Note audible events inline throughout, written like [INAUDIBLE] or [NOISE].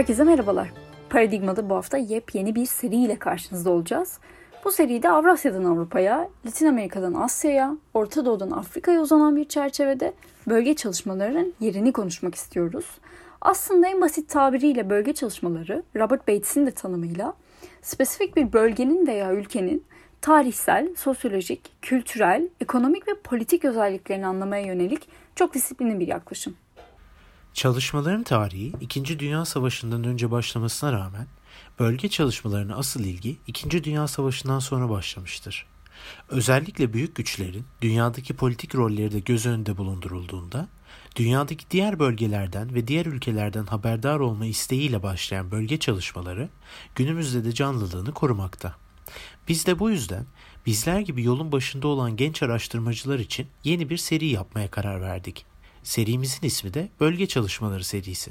Herkese merhabalar. Paradigma'da bu hafta yepyeni bir seriyle karşınızda olacağız. Bu seride Avrasya'dan Avrupa'ya, Latin Amerika'dan Asya'ya, Orta Doğu'dan Afrika'ya uzanan bir çerçevede bölge çalışmalarının yerini konuşmak istiyoruz. Aslında en basit tabiriyle bölge çalışmaları, Robert Bates'in de tanımıyla, spesifik bir bölgenin veya ülkenin tarihsel, sosyolojik, kültürel, ekonomik ve politik özelliklerini anlamaya yönelik çok disiplinli bir yaklaşım. Çalışmaların tarihi 2. Dünya Savaşı'ndan önce başlamasına rağmen bölge çalışmalarına asıl ilgi 2. Dünya Savaşı'ndan sonra başlamıştır. Özellikle büyük güçlerin dünyadaki politik rolleri de göz önünde bulundurulduğunda dünyadaki diğer bölgelerden ve diğer ülkelerden haberdar olma isteğiyle başlayan bölge çalışmaları günümüzde de canlılığını korumakta. Biz de bu yüzden bizler gibi yolun başında olan genç araştırmacılar için yeni bir seri yapmaya karar verdik. Serimizin ismi de Bölge Çalışmaları serisi.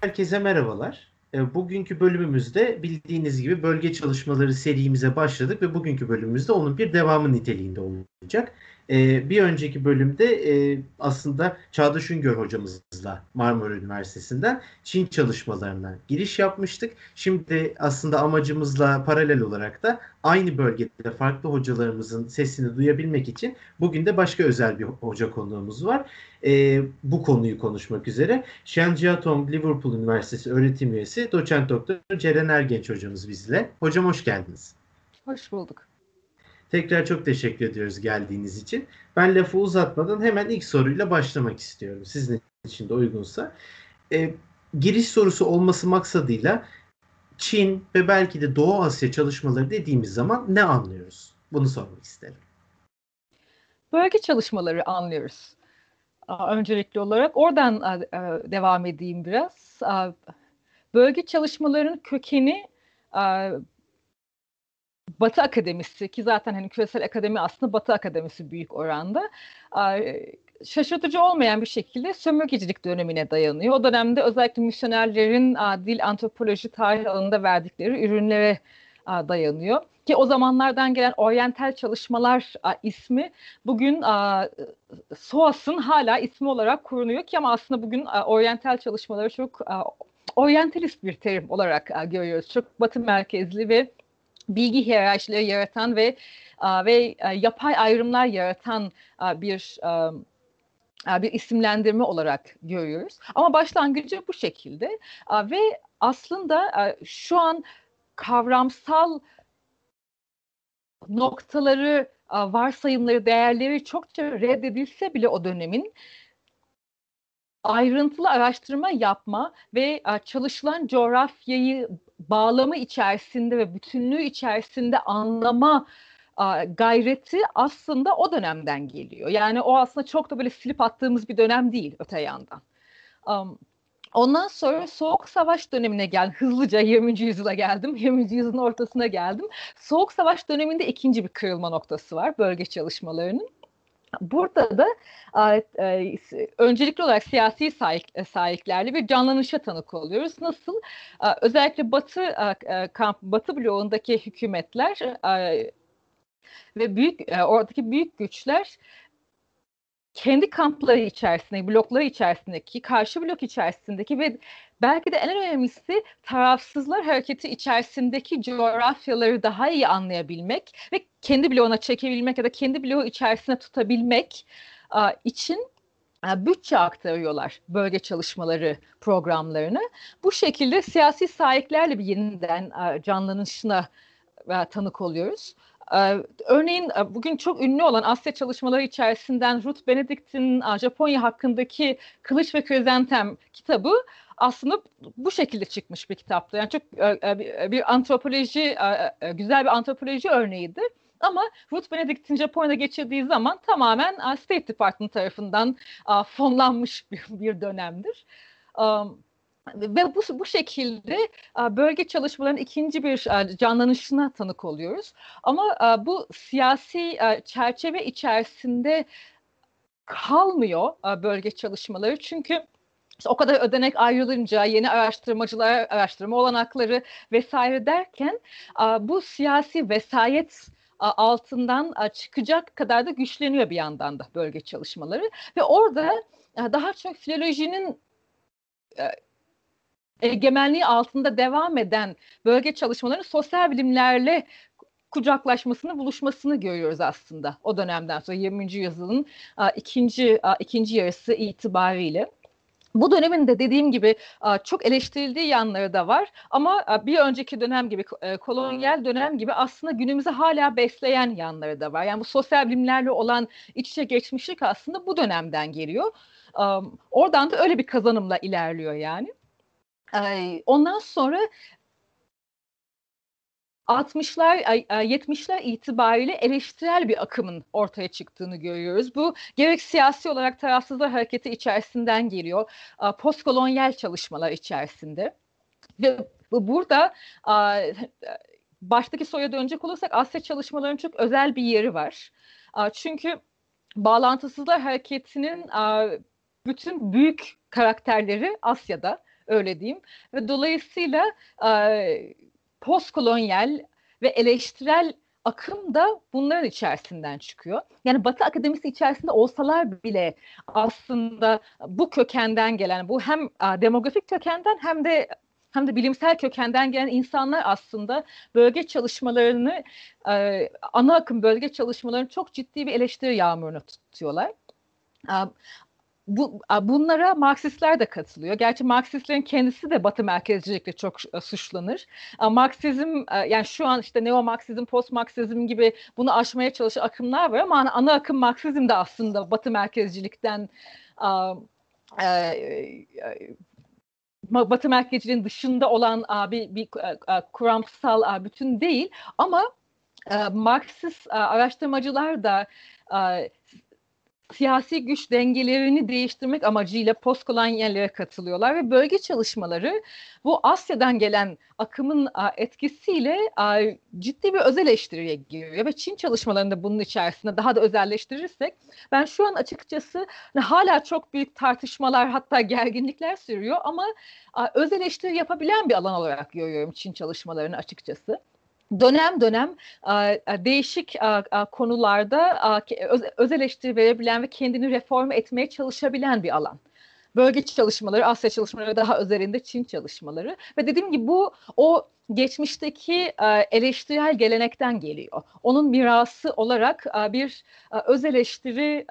Herkese merhabalar. E, bugünkü bölümümüzde bildiğiniz gibi bölge çalışmaları serimize başladık ve bugünkü bölümümüzde onun bir devamı niteliğinde olacak. E, bir önceki bölümde e, aslında Çağdaş Üngör hocamızla Marmara Üniversitesi'nden Çin çalışmalarına giriş yapmıştık. Şimdi aslında amacımızla paralel olarak da aynı bölgede farklı hocalarımızın sesini duyabilmek için bugün de başka özel bir hoca konuğumuz var. E, bu konuyu konuşmak üzere. Shen Jiatong Liverpool Üniversitesi öğretim üyesi doçent doktor Ceren Ergenç hocamız bizle. Hocam hoş geldiniz. Hoş bulduk. Tekrar çok teşekkür ediyoruz geldiğiniz için. Ben lafı uzatmadan hemen ilk soruyla başlamak istiyorum. Sizin için de uygunsa. E, giriş sorusu olması maksadıyla Çin ve belki de Doğu Asya çalışmaları dediğimiz zaman ne anlıyoruz? Bunu sormak isterim. Bölge çalışmaları anlıyoruz. Öncelikli olarak oradan devam edeyim biraz. Bölge çalışmalarının kökeni Batı Akademisi ki zaten hani küresel akademi aslında Batı Akademisi büyük oranda şaşırtıcı olmayan bir şekilde sömürgecilik dönemine dayanıyor. O dönemde özellikle misyonerlerin dil, antropoloji, tarih alanında verdikleri ürünlere dayanıyor. Ki o zamanlardan gelen oryantal çalışmalar ismi bugün SOAS'ın hala ismi olarak korunuyor ki ama aslında bugün oryantal çalışmaları çok oryantalist bir terim olarak görüyoruz. Çok batı merkezli ve bilgi hiyerarşileri yaratan ve ve yapay ayrımlar yaratan bir bir isimlendirme olarak görüyoruz. Ama başlangıcı bu şekilde ve aslında şu an kavramsal noktaları, varsayımları, değerleri çokça reddedilse bile o dönemin ayrıntılı araştırma yapma ve çalışılan coğrafyayı bağlamı içerisinde ve bütünlüğü içerisinde anlama gayreti aslında o dönemden geliyor. Yani o aslında çok da böyle silip attığımız bir dönem değil öte yandan. Ondan sonra Soğuk Savaş dönemine gel, hızlıca 20. yüzyıla geldim, [LAUGHS] 20. yüzyılın ortasına geldim. Soğuk Savaş döneminde ikinci bir kırılma noktası var bölge çalışmalarının. Burada da e, öncelikli olarak siyasi sahip, sahiplerle bir canlanışa tanık oluyoruz. Nasıl? Özellikle Batı e, kamp, Batı bloğundaki hükümetler ve büyük oradaki büyük güçler kendi kampları içerisinde, blokları içerisindeki, karşı blok içerisindeki ve belki de en önemlisi tarafsızlar hareketi içerisindeki coğrafyaları daha iyi anlayabilmek ve kendi bloğuna çekebilmek ya da kendi bloğu içerisine tutabilmek için bütçe aktarıyorlar bölge çalışmaları programlarını. Bu şekilde siyasi sahiplerle bir yeniden canlanışına tanık oluyoruz. Örneğin bugün çok ünlü olan Asya çalışmaları içerisinden Ruth Benedict'in Japonya hakkındaki Kılıç ve Krizantem kitabı aslında bu şekilde çıkmış bir kitaptı. Yani çok bir antropoloji, güzel bir antropoloji örneğiydi. Ama Ruth Benedict'in Japonya'da geçirdiği zaman tamamen State Department tarafından fonlanmış bir, dönemdir. Ve bu, bu şekilde bölge çalışmalarının ikinci bir canlanışına tanık oluyoruz. Ama bu siyasi çerçeve içerisinde kalmıyor bölge çalışmaları. Çünkü işte o kadar ödenek ayrılınca yeni araştırmacılar, araştırma olanakları vesaire derken bu siyasi vesayet altından çıkacak kadar da güçleniyor bir yandan da bölge çalışmaları ve orada daha çok filolojinin egemenliği altında devam eden bölge çalışmalarının sosyal bilimlerle kucaklaşmasını, buluşmasını görüyoruz aslında o dönemden sonra 20. yüzyılın ikinci ikinci yarısı itibariyle. Bu dönemin de dediğim gibi çok eleştirildiği yanları da var ama bir önceki dönem gibi e, kolonyal dönem gibi aslında günümüzü hala besleyen yanları da var. Yani bu sosyal bilimlerle olan iç içe geçmişlik aslında bu dönemden geliyor. Oradan da öyle bir kazanımla ilerliyor yani. Ondan sonra 60'lar 70'ler itibariyle eleştirel bir akımın ortaya çıktığını görüyoruz. Bu gerek siyasi olarak tarafsızlar hareketi içerisinden geliyor. Postkolonyal çalışmalar içerisinde. Ve burada baştaki soruya dönecek olursak Asya çalışmalarının çok özel bir yeri var. Çünkü bağlantısızlar hareketinin bütün büyük karakterleri Asya'da öyle diyeyim ve dolayısıyla postkolonyal ve eleştirel akım da bunların içerisinden çıkıyor. Yani Batı akademisi içerisinde olsalar bile aslında bu kökenden gelen, bu hem demografik kökenden hem de hem de bilimsel kökenden gelen insanlar aslında bölge çalışmalarını, ana akım bölge çalışmalarını çok ciddi bir eleştiri yağmuruna tutuyorlar bu, bunlara Marksistler de katılıyor. Gerçi Marksistlerin kendisi de Batı merkezcilikle çok suçlanır. Marksizm yani şu an işte neo Marksizm, post Marksizm gibi bunu aşmaya çalışan akımlar var ama ana akım Marksizm de aslında Batı merkezcilikten Batı merkezciliğin dışında olan bir, bir kuramsal bütün değil ama Marksist araştırmacılar da siyasi güç dengelerini değiştirmek amacıyla postkolonyallere katılıyorlar ve bölge çalışmaları bu Asya'dan gelen akımın etkisiyle ciddi bir öz eleştiriye giriyor ve Çin çalışmalarında bunun içerisinde daha da özelleştirirsek ben şu an açıkçası hala çok büyük tartışmalar hatta gerginlikler sürüyor ama öz eleştiri yapabilen bir alan olarak görüyorum Çin çalışmalarını açıkçası dönem dönem değişik konularda öz eleştiri verebilen ve kendini reform etmeye çalışabilen bir alan. Bölge çalışmaları, Asya çalışmaları daha özelinde Çin çalışmaları ve dediğim gibi bu o geçmişteki eleştirel gelenekten geliyor. Onun mirası olarak bir öz eleştiri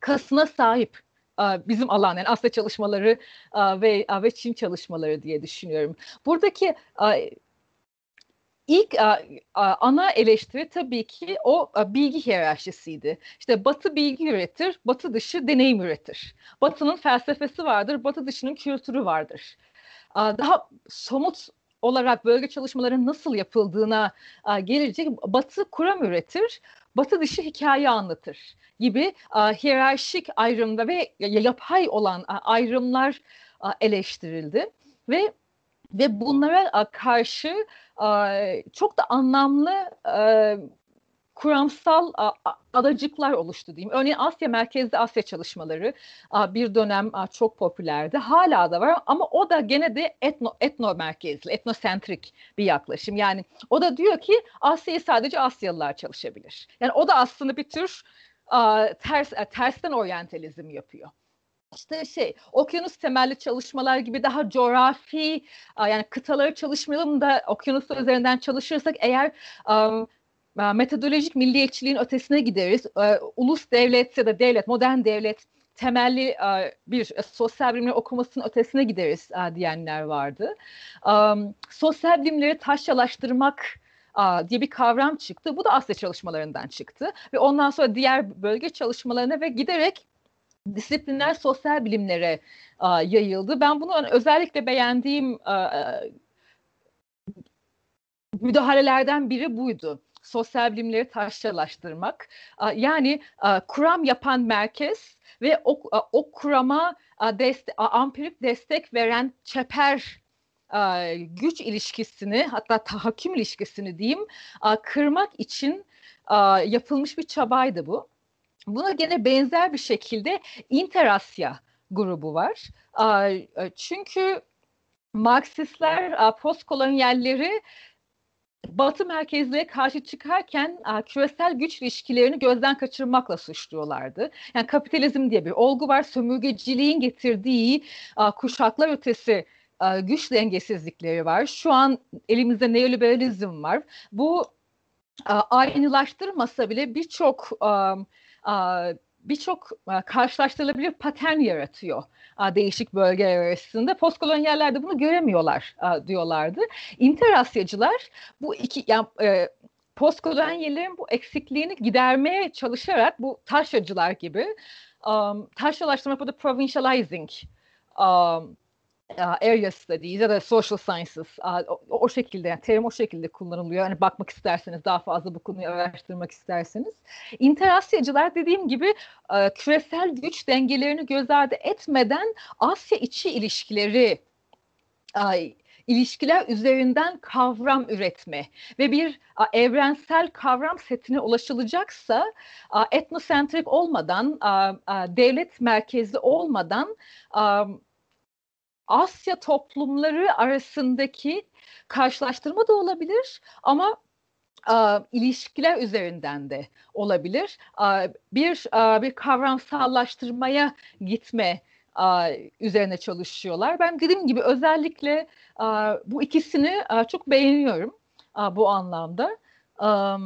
kasına sahip bizim alan yani Asya çalışmaları ve ve Çin çalışmaları diye düşünüyorum. Buradaki İlk a, a, ana eleştiri tabii ki o a, bilgi hiyerarşisiydi. İşte Batı bilgi üretir, Batı dışı deneyim üretir. Batı'nın felsefesi vardır, Batı dışının kültürü vardır. A, daha somut olarak bölge çalışmaların nasıl yapıldığına a, gelecek Batı kuram üretir, Batı dışı hikaye anlatır gibi a, hiyerarşik ayrımda ve yapay olan a, ayrımlar a, eleştirildi ve ve bunlara karşı çok da anlamlı kuramsal adacıklar oluştu diyeyim. Örneğin Asya merkezli Asya çalışmaları bir dönem çok popülerdi. Hala da var ama o da gene de etno, etno merkezli, etnosentrik bir yaklaşım. Yani o da diyor ki Asya'yı sadece Asyalılar çalışabilir. Yani o da aslında bir tür ters tersten oryantalizm yapıyor işte şey okyanus temelli çalışmalar gibi daha coğrafi yani kıtaları çalışmayalım da okyanus üzerinden çalışırsak eğer um, metodolojik milliyetçiliğin ötesine gideriz. ulus devlet ya da devlet, modern devlet temelli bir sosyal bilimleri okumasının ötesine gideriz diyenler vardı. sosyal bilimleri taşyalaştırmak diye bir kavram çıktı. Bu da Asya çalışmalarından çıktı. Ve ondan sonra diğer bölge çalışmalarına ve giderek disiplinler sosyal bilimlere a, yayıldı. Ben bunu hani özellikle beğendiğim a, müdahalelerden biri buydu. Sosyal bilimleri taşralaştırmak. A, yani a, kuram yapan merkez ve o, a, o kurama a, deste, a, ampirik destek veren çeper a, güç ilişkisini hatta tahakküm ilişkisini diyeyim a, kırmak için a, yapılmış bir çabaydı bu. Buna gene benzer bir şekilde Interasya grubu var. Çünkü Marksistler postkolonyalleri Batı merkezliğe karşı çıkarken küresel güç ilişkilerini gözden kaçırmakla suçluyorlardı. Yani kapitalizm diye bir olgu var. Sömürgeciliğin getirdiği kuşaklar ötesi e, güç dengesizlikleri var. Şu an elimizde neoliberalizm var. Bu e, aynılaştırmasa bile birçok birçok karşılaştırılabilir patern yaratıyor değişik bölgeler arasında. Postkolonyaller de bunu göremiyorlar diyorlardı. İnterasyacılar bu iki yani postkolonyallerin bu eksikliğini gidermeye çalışarak bu taşracılar gibi um, taşralaştırma burada provincializing area studies ya da social sciences o, o şekilde yani terim o şekilde kullanılıyor. Hani bakmak isterseniz daha fazla bu konuyu araştırmak isterseniz. İnterasyacılar dediğim gibi uh, küresel güç dengelerini göz ardı etmeden Asya içi ilişkileri ilişkiler üzerinden kavram üretme ve bir a, evrensel kavram setine ulaşılacaksa a, etnosentrik olmadan, a, a, devlet merkezli olmadan a, Asya toplumları arasındaki karşılaştırma da olabilir ama a, ilişkiler üzerinden de olabilir. A, bir a, bir kavramsallaştırmaya gitme a, üzerine çalışıyorlar. Ben dediğim gibi özellikle a, bu ikisini a, çok beğeniyorum a, bu anlamda. A,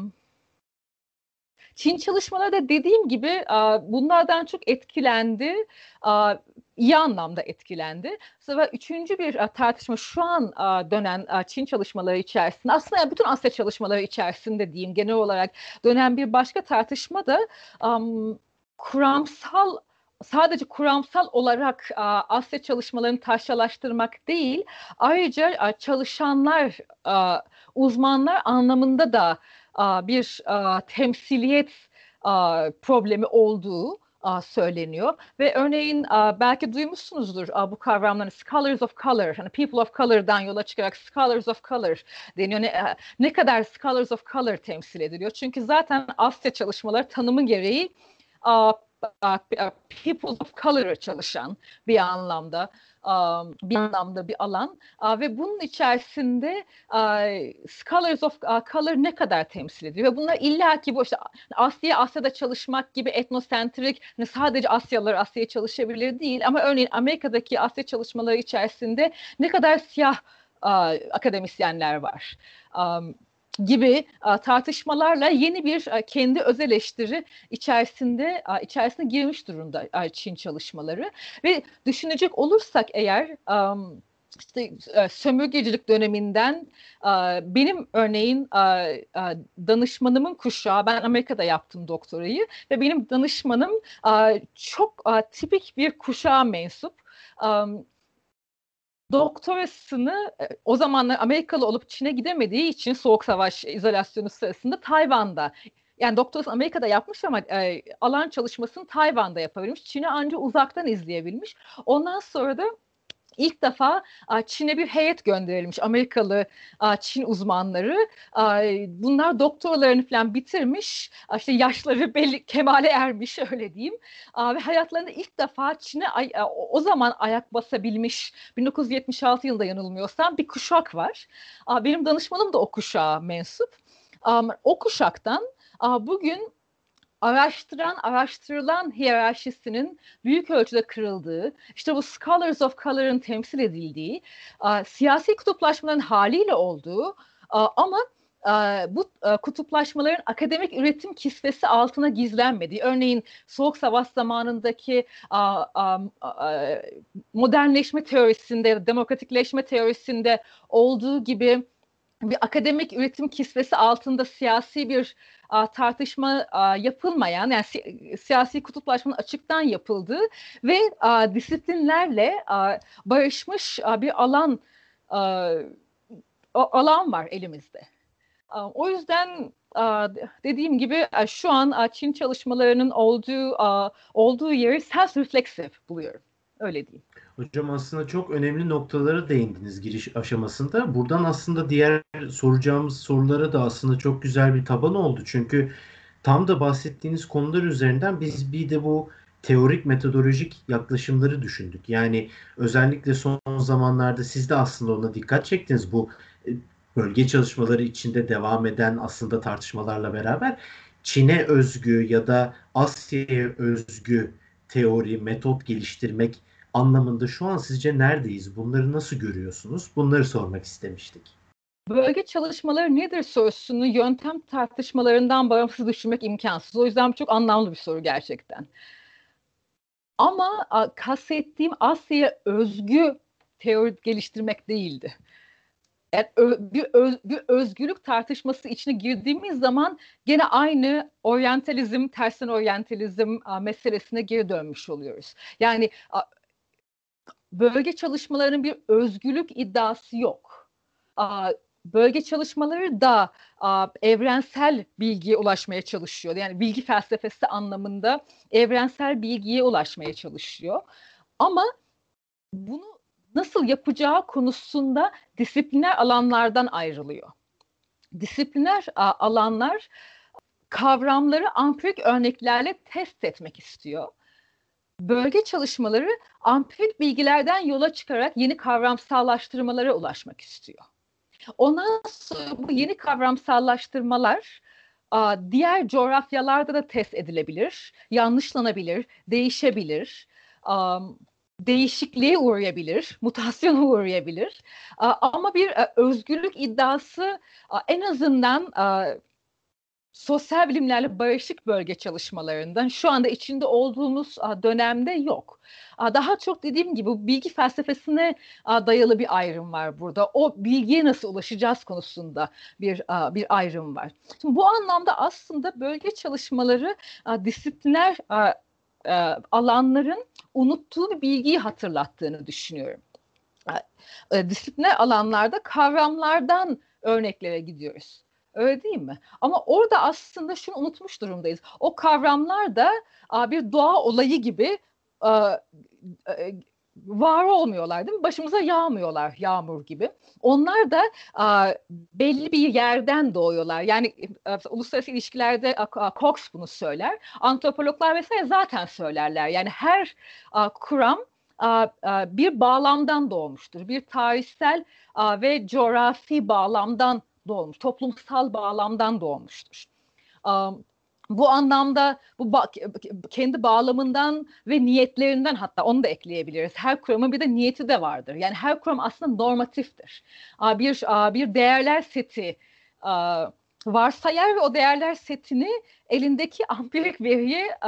Çin çalışmaları da dediğim gibi a, bunlardan çok etkilendi. A, iyi anlamda etkilendi. Sonra üçüncü bir tartışma şu an dönen Çin çalışmaları içerisinde aslında bütün Asya çalışmaları içerisinde diyeyim genel olarak dönen bir başka tartışma da kuramsal sadece kuramsal olarak Asya çalışmalarını taşralaştırmak değil, ayrıca çalışanlar, uzmanlar anlamında da bir temsiliyet problemi olduğu söyleniyor ve örneğin belki duymuşsunuzdur bu kavramları scholars of color, hani people of color'dan yola çıkarak scholars of color deniyor. Ne, a, ne kadar scholars of color temsil ediliyor? Çünkü zaten Asya çalışmaları tanımı gereği people of color çalışan bir anlamda bir anlamda bir alan. Ve bunun içerisinde scholars of color ne kadar temsil ediyor? Ve bunlar illa ki bu işte Asya Asya'da çalışmak gibi etnosentrik hani sadece Asyalılar Asya'ya çalışabilir değil. Ama örneğin Amerika'daki Asya çalışmaları içerisinde ne kadar siyah akademisyenler var gibi tartışmalarla yeni bir kendi öz eleştiri içerisinde içerisine girmiş durumda Çin çalışmaları. Ve düşünecek olursak eğer işte sömürgecilik döneminden benim örneğin danışmanımın kuşağı ben Amerika'da yaptım doktorayı ve benim danışmanım çok tipik bir kuşağa mensup doktorasını e, o zamanlar Amerikalı olup Çin'e gidemediği için Soğuk Savaş izolasyonu sırasında Tayvan'da yani doktorası Amerika'da yapmış ama e, alan çalışmasını Tayvan'da yapabilmiş. Çin'i ancak uzaktan izleyebilmiş. Ondan sonra da ilk defa Çin'e bir heyet gönderilmiş Amerikalı Çin uzmanları. Bunlar doktoralarını falan bitirmiş. İşte yaşları [LAUGHS] belli kemale ermiş öyle diyeyim. Ve hayatlarında ilk defa Çin'e o zaman ayak basabilmiş 1976 yılında yanılmıyorsam bir kuşak var. Benim danışmanım da o kuşağa mensup. O kuşaktan bugün araştıran, araştırılan hiyerarşisinin büyük ölçüde kırıldığı, işte bu scholars of color'ın temsil edildiği, siyasi kutuplaşmaların haliyle olduğu ama bu kutuplaşmaların akademik üretim kisvesi altına gizlenmediği, örneğin Soğuk Savaş zamanındaki modernleşme teorisinde, demokratikleşme teorisinde olduğu gibi bir akademik üretim kisvesi altında siyasi bir tartışma yapılmayan yani si, siyasi kutuplaşmanın açıktan yapıldığı ve disiplinlerle barışmış bir alan alan var elimizde. O yüzden dediğim gibi şu an Çin çalışmalarının olduğu olduğu yeri self-reflexive buluyorum. Öyle diyeyim. Hocam aslında çok önemli noktalara değindiniz giriş aşamasında. Buradan aslında diğer soracağımız sorulara da aslında çok güzel bir taban oldu. Çünkü tam da bahsettiğiniz konular üzerinden biz bir de bu teorik metodolojik yaklaşımları düşündük. Yani özellikle son zamanlarda siz de aslında ona dikkat çektiniz. Bu e, bölge çalışmaları içinde devam eden aslında tartışmalarla beraber Çin'e özgü ya da Asya'ya özgü teori, metot geliştirmek anlamında şu an sizce neredeyiz? Bunları nasıl görüyorsunuz? Bunları sormak istemiştik. Bölge çalışmaları nedir sorusunu yöntem tartışmalarından bağımsız düşünmek imkansız. O yüzden çok anlamlı bir soru gerçekten. Ama kastettiğim Asya'ya özgü teori geliştirmek değildi. Yani bir, öz, bir özgürlük tartışması içine girdiğimiz zaman gene aynı oryantalizm, tersten oryantalizm meselesine geri dönmüş oluyoruz. Yani bölge çalışmalarının bir özgürlük iddiası yok. Bölge çalışmaları da evrensel bilgiye ulaşmaya çalışıyor. Yani bilgi felsefesi anlamında evrensel bilgiye ulaşmaya çalışıyor. Ama bunu nasıl yapacağı konusunda disipliner alanlardan ayrılıyor. Disipliner alanlar kavramları ampirik örneklerle test etmek istiyor. Bölge çalışmaları ampirik bilgilerden yola çıkarak yeni kavramsallaştırmalara ulaşmak istiyor. Ondan sonra bu yeni kavramsallaştırmalar diğer coğrafyalarda da test edilebilir, yanlışlanabilir, değişebilir değişikliğe uğrayabilir, mutasyona uğrayabilir. Ama bir e, özgürlük iddiası en azından sosyal bilimlerle barışık bölge çalışmalarından şu anda içinde olduğumuz dönemde yok. Daha çok dediğim gibi bilgi felsefesine dayalı bir ayrım var burada. O bilgiye nasıl ulaşacağız konusunda bir bir ayrım var. Şimdi bu anlamda aslında bölge çalışmaları disipliner alanların unuttuğu bilgiyi hatırlattığını düşünüyorum. E, disiplinler alanlarda kavramlardan örneklere gidiyoruz. Öyle değil mi? Ama orada aslında şunu unutmuş durumdayız. O kavramlar da bir doğa olayı gibi var olmuyorlar değil mi? Başımıza yağmıyorlar yağmur gibi. Onlar da a, belli bir yerden doğuyorlar. Yani a, e, uluslararası ilişkilerde a, a, Cox bunu söyler. Antropologlar vesaire zaten söylerler. Yani her a, kuram a, a, bir bağlamdan doğmuştur. Bir tarihsel a, ve coğrafi bağlamdan doğmuş. Toplumsal bağlamdan doğmuştur. Um, bu anlamda bu ba kendi bağlamından ve niyetlerinden hatta onu da ekleyebiliriz. Her kuramın bir de niyeti de vardır. Yani her kuram aslında normatiftir. Bir bir değerler seti varsayar ve o değerler setini elindeki ampirik veriye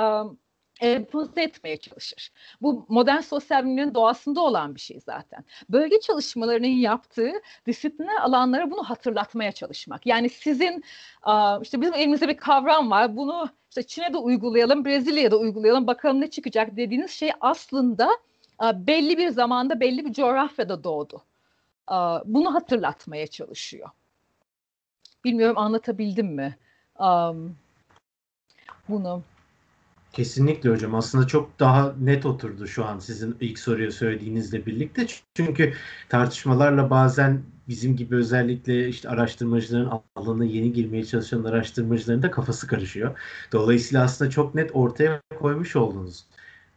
empoze etmeye çalışır. Bu modern sosyal bilimlerin doğasında olan bir şey zaten. Bölge çalışmalarının yaptığı disiplinler alanlara bunu hatırlatmaya çalışmak. Yani sizin işte bizim elimizde bir kavram var. Bunu işte Çin'e de uygulayalım, Brezilya'da uygulayalım. Bakalım ne çıkacak dediğiniz şey aslında belli bir zamanda belli bir coğrafyada doğdu. Bunu hatırlatmaya çalışıyor. Bilmiyorum anlatabildim mi? Bunu. Kesinlikle hocam. Aslında çok daha net oturdu şu an sizin ilk soruya söylediğinizle birlikte. Çünkü tartışmalarla bazen bizim gibi özellikle işte araştırmacıların alanına yeni girmeye çalışan araştırmacıların da kafası karışıyor. Dolayısıyla aslında çok net ortaya koymuş oldunuz.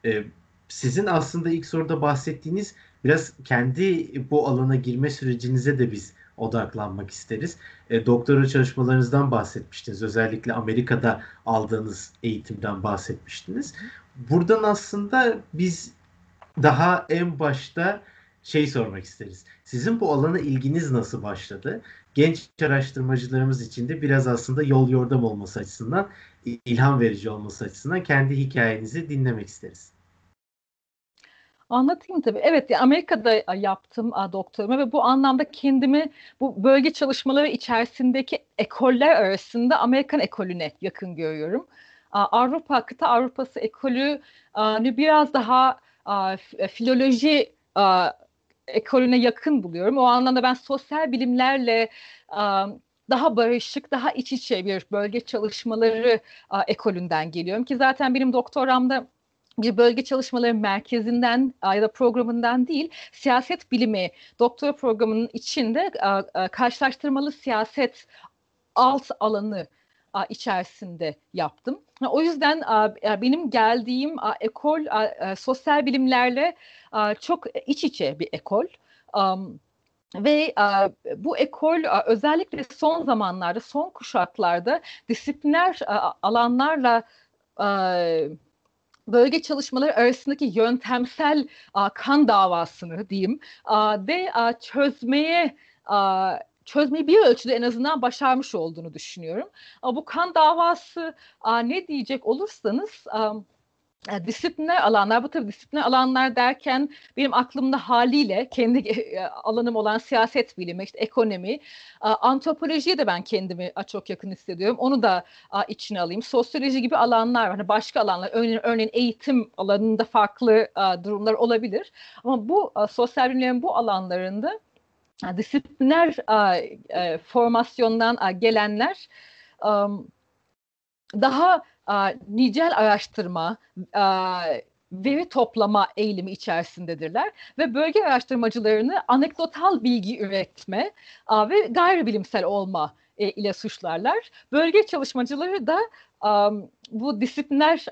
Ee, sizin aslında ilk soruda bahsettiğiniz biraz kendi bu alana girme sürecinize de biz odaklanmak isteriz. E, doktora çalışmalarınızdan bahsetmiştiniz. Özellikle Amerika'da aldığınız eğitimden bahsetmiştiniz. Buradan aslında biz daha en başta şey sormak isteriz. Sizin bu alana ilginiz nasıl başladı? Genç araştırmacılarımız için de biraz aslında yol yordam olması açısından, ilham verici olması açısından kendi hikayenizi dinlemek isteriz. Anlatayım tabii. Evet, Amerika'da yaptım doktorumu ve bu anlamda kendimi bu bölge çalışmaları içerisindeki ekoller arasında Amerikan ekolüne yakın görüyorum. Avrupa, kıta Avrupası ekolü biraz daha filoloji ekolüne yakın buluyorum. O anlamda ben sosyal bilimlerle daha barışık, daha iç içe bir bölge çalışmaları ekolünden geliyorum ki zaten benim doktoramda bir bölge çalışmaları merkezinden ya da programından değil, siyaset bilimi doktora programının içinde karşılaştırmalı siyaset alt alanı içerisinde yaptım. O yüzden benim geldiğim ekol sosyal bilimlerle çok iç içe bir ekol. Ve bu ekol özellikle son zamanlarda, son kuşaklarda disipliner alanlarla bölge çalışmaları arasındaki yöntemsel a, kan davasını diyeyim a, de a, çözmeye a, çözmeyi bir ölçüde en azından başarmış olduğunu düşünüyorum. A, bu kan davası a, ne diyecek olursanız a, e, disiplinler alanlar, bu tabii disiplinler alanlar derken benim aklımda haliyle kendi e, alanım olan siyaset bilimi, işte ekonomi, antropolojiye de ben kendimi çok yakın hissediyorum. Onu da içine alayım. Sosyoloji gibi alanlar var. Hani başka alanlar, örneğin, örneğin eğitim alanında farklı durumlar olabilir. Ama bu sosyal bilimlerin bu alanlarında disipliner e, formasyondan gelenler daha nicel araştırma, veri toplama eğilimi içerisindedirler ve bölge araştırmacılarını anekdotal bilgi üretme ve gayri bilimsel olma e, ile suçlarlar. Bölge çalışmacıları da bu disipliner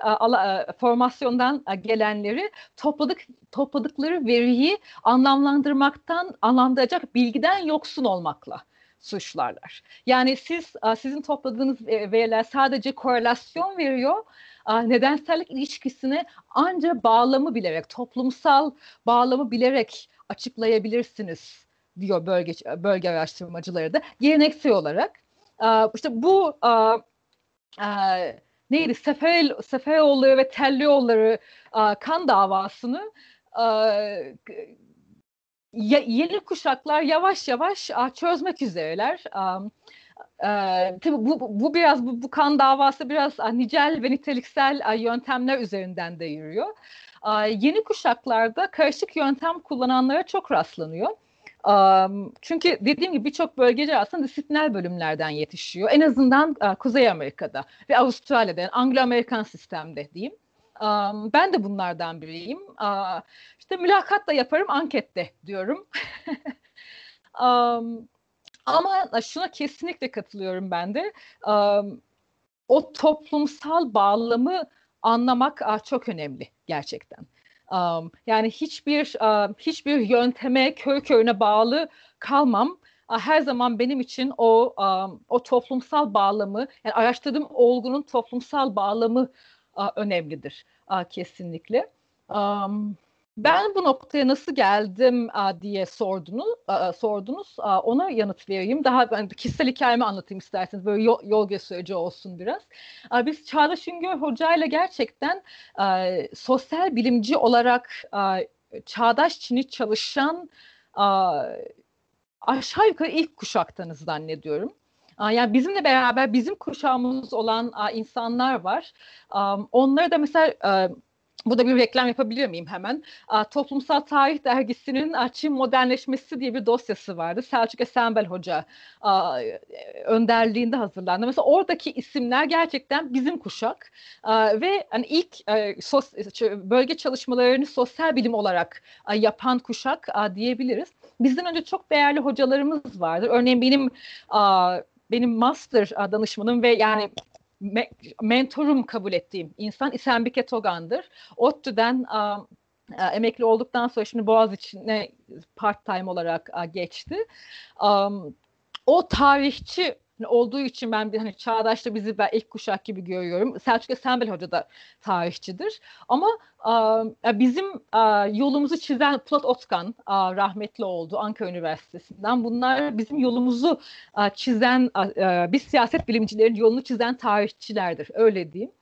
formasyondan gelenleri topladık topladıkları veriyi anlamlandırmaktan, anlamlandıracak bilgiden yoksun olmakla suçlarlar. Yani siz sizin topladığınız e, veriler sadece korelasyon veriyor. Nedensellik ilişkisini ancak bağlamı bilerek, toplumsal bağlamı bilerek açıklayabilirsiniz diyor bölge bölge araştırmacıları da geleneksel olarak. İşte bu neydi Sefer Seferoğulları ve Tellioğulları kan davasını yeni kuşaklar yavaş yavaş çözmek üzereler. Ee, tabii bu, bu biraz bu, bu kan davası biraz nicel ve niteliksel yöntemler üzerinden de yürüyor. yeni kuşaklarda karışık yöntem kullananlara çok rastlanıyor. çünkü dediğim gibi birçok bölgeci aslında disipliner bölümlerden yetişiyor. En azından Kuzey Amerika'da ve Avustralya'da, yani Anglo-Amerikan sistemde diyeyim. ben de bunlardan biriyim. İşte mülakat da yaparım, ankette diyorum. [LAUGHS] ama şuna kesinlikle katılıyorum ben de. o toplumsal bağlamı anlamak çok önemli gerçekten. yani hiçbir hiçbir yönteme köy köyüne bağlı kalmam her zaman benim için o o toplumsal bağlamı yani araştırdığım olgunun toplumsal bağlamı önemlidir kesinlikle. Ben bu noktaya nasıl geldim diye sordunuz, sordunuz. Ona yanıt vereyim. Daha ben kişisel hikayemi anlatayım isterseniz. Böyle yol, yol gösterici olsun biraz. Biz Çağdaş Üngör Hoca ile gerçekten sosyal bilimci olarak Çağdaş Çin'i çalışan aşağı yukarı ilk kuşaktanız zannediyorum. Yani bizimle beraber bizim kuşağımız olan insanlar var. Onları da mesela bu da bir reklam yapabilir miyim hemen? Toplumsal Tarih Dergisi'nin Çin Modernleşmesi diye bir dosyası vardı. Selçuk Esenbel Hoca önderliğinde hazırlandı. Mesela oradaki isimler gerçekten bizim kuşak ve hani ilk bölge çalışmalarını sosyal bilim olarak yapan kuşak diyebiliriz. Bizden önce çok değerli hocalarımız vardır. Örneğin benim benim master danışmanım ve yani me- mentorum kabul ettiğim insan İsembike Togan'dır. ODTÜ'den um, emekli olduktan sonra şimdi Boğaziçi'ne part time olarak geçti. Um, o tarihçi olduğu için ben bir hani çağdaşta bizi ben ilk kuşak gibi görüyorum. Selçuk Esenbel Hoca da tarihçidir. Ama a, bizim a, yolumuzu çizen Plat Otkan a, rahmetli oldu Ankara Üniversitesi'nden. Bunlar bizim yolumuzu a, çizen, a, a, biz siyaset bilimcilerin yolunu çizen tarihçilerdir. Öyle diyeyim.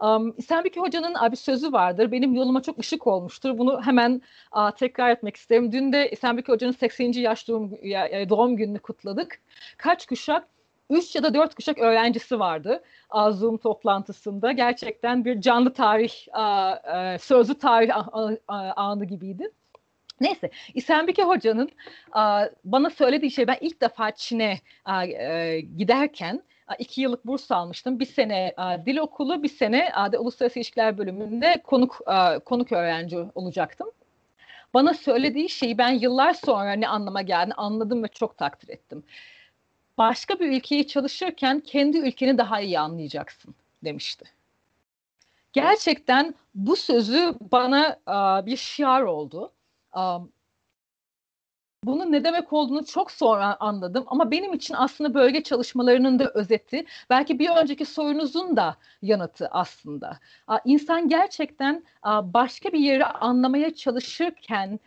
Um, İsembeki Hoca'nın bir sözü vardır. Benim yoluma çok ışık olmuştur. Bunu hemen a, tekrar etmek isterim. Dün de İsembeki Hoca'nın 80. yaş doğum, doğum gününü kutladık. Kaç kuşak 3 ya da 4 kuşak öğrencisi vardı Zoom toplantısında. Gerçekten bir canlı tarih, e, sözlü tarih anı gibiydi. Neyse, İsembike Hoca'nın bana söylediği şey, ben ilk defa Çin'e e, giderken iki yıllık burs almıştım. Bir sene dil okulu, bir sene de uluslararası ilişkiler bölümünde konuk konuk öğrenci olacaktım. Bana söylediği şeyi ben yıllar sonra ne anlama geldiğini anladım ve çok takdir ettim başka bir ülkeyi çalışırken kendi ülkeni daha iyi anlayacaksın demişti. Gerçekten bu sözü bana uh, bir şiar oldu. Um, bunun ne demek olduğunu çok sonra anladım ama benim için aslında bölge çalışmalarının da özeti belki bir önceki sorunuzun da yanıtı aslında. İnsan gerçekten başka bir yeri anlamaya çalışırken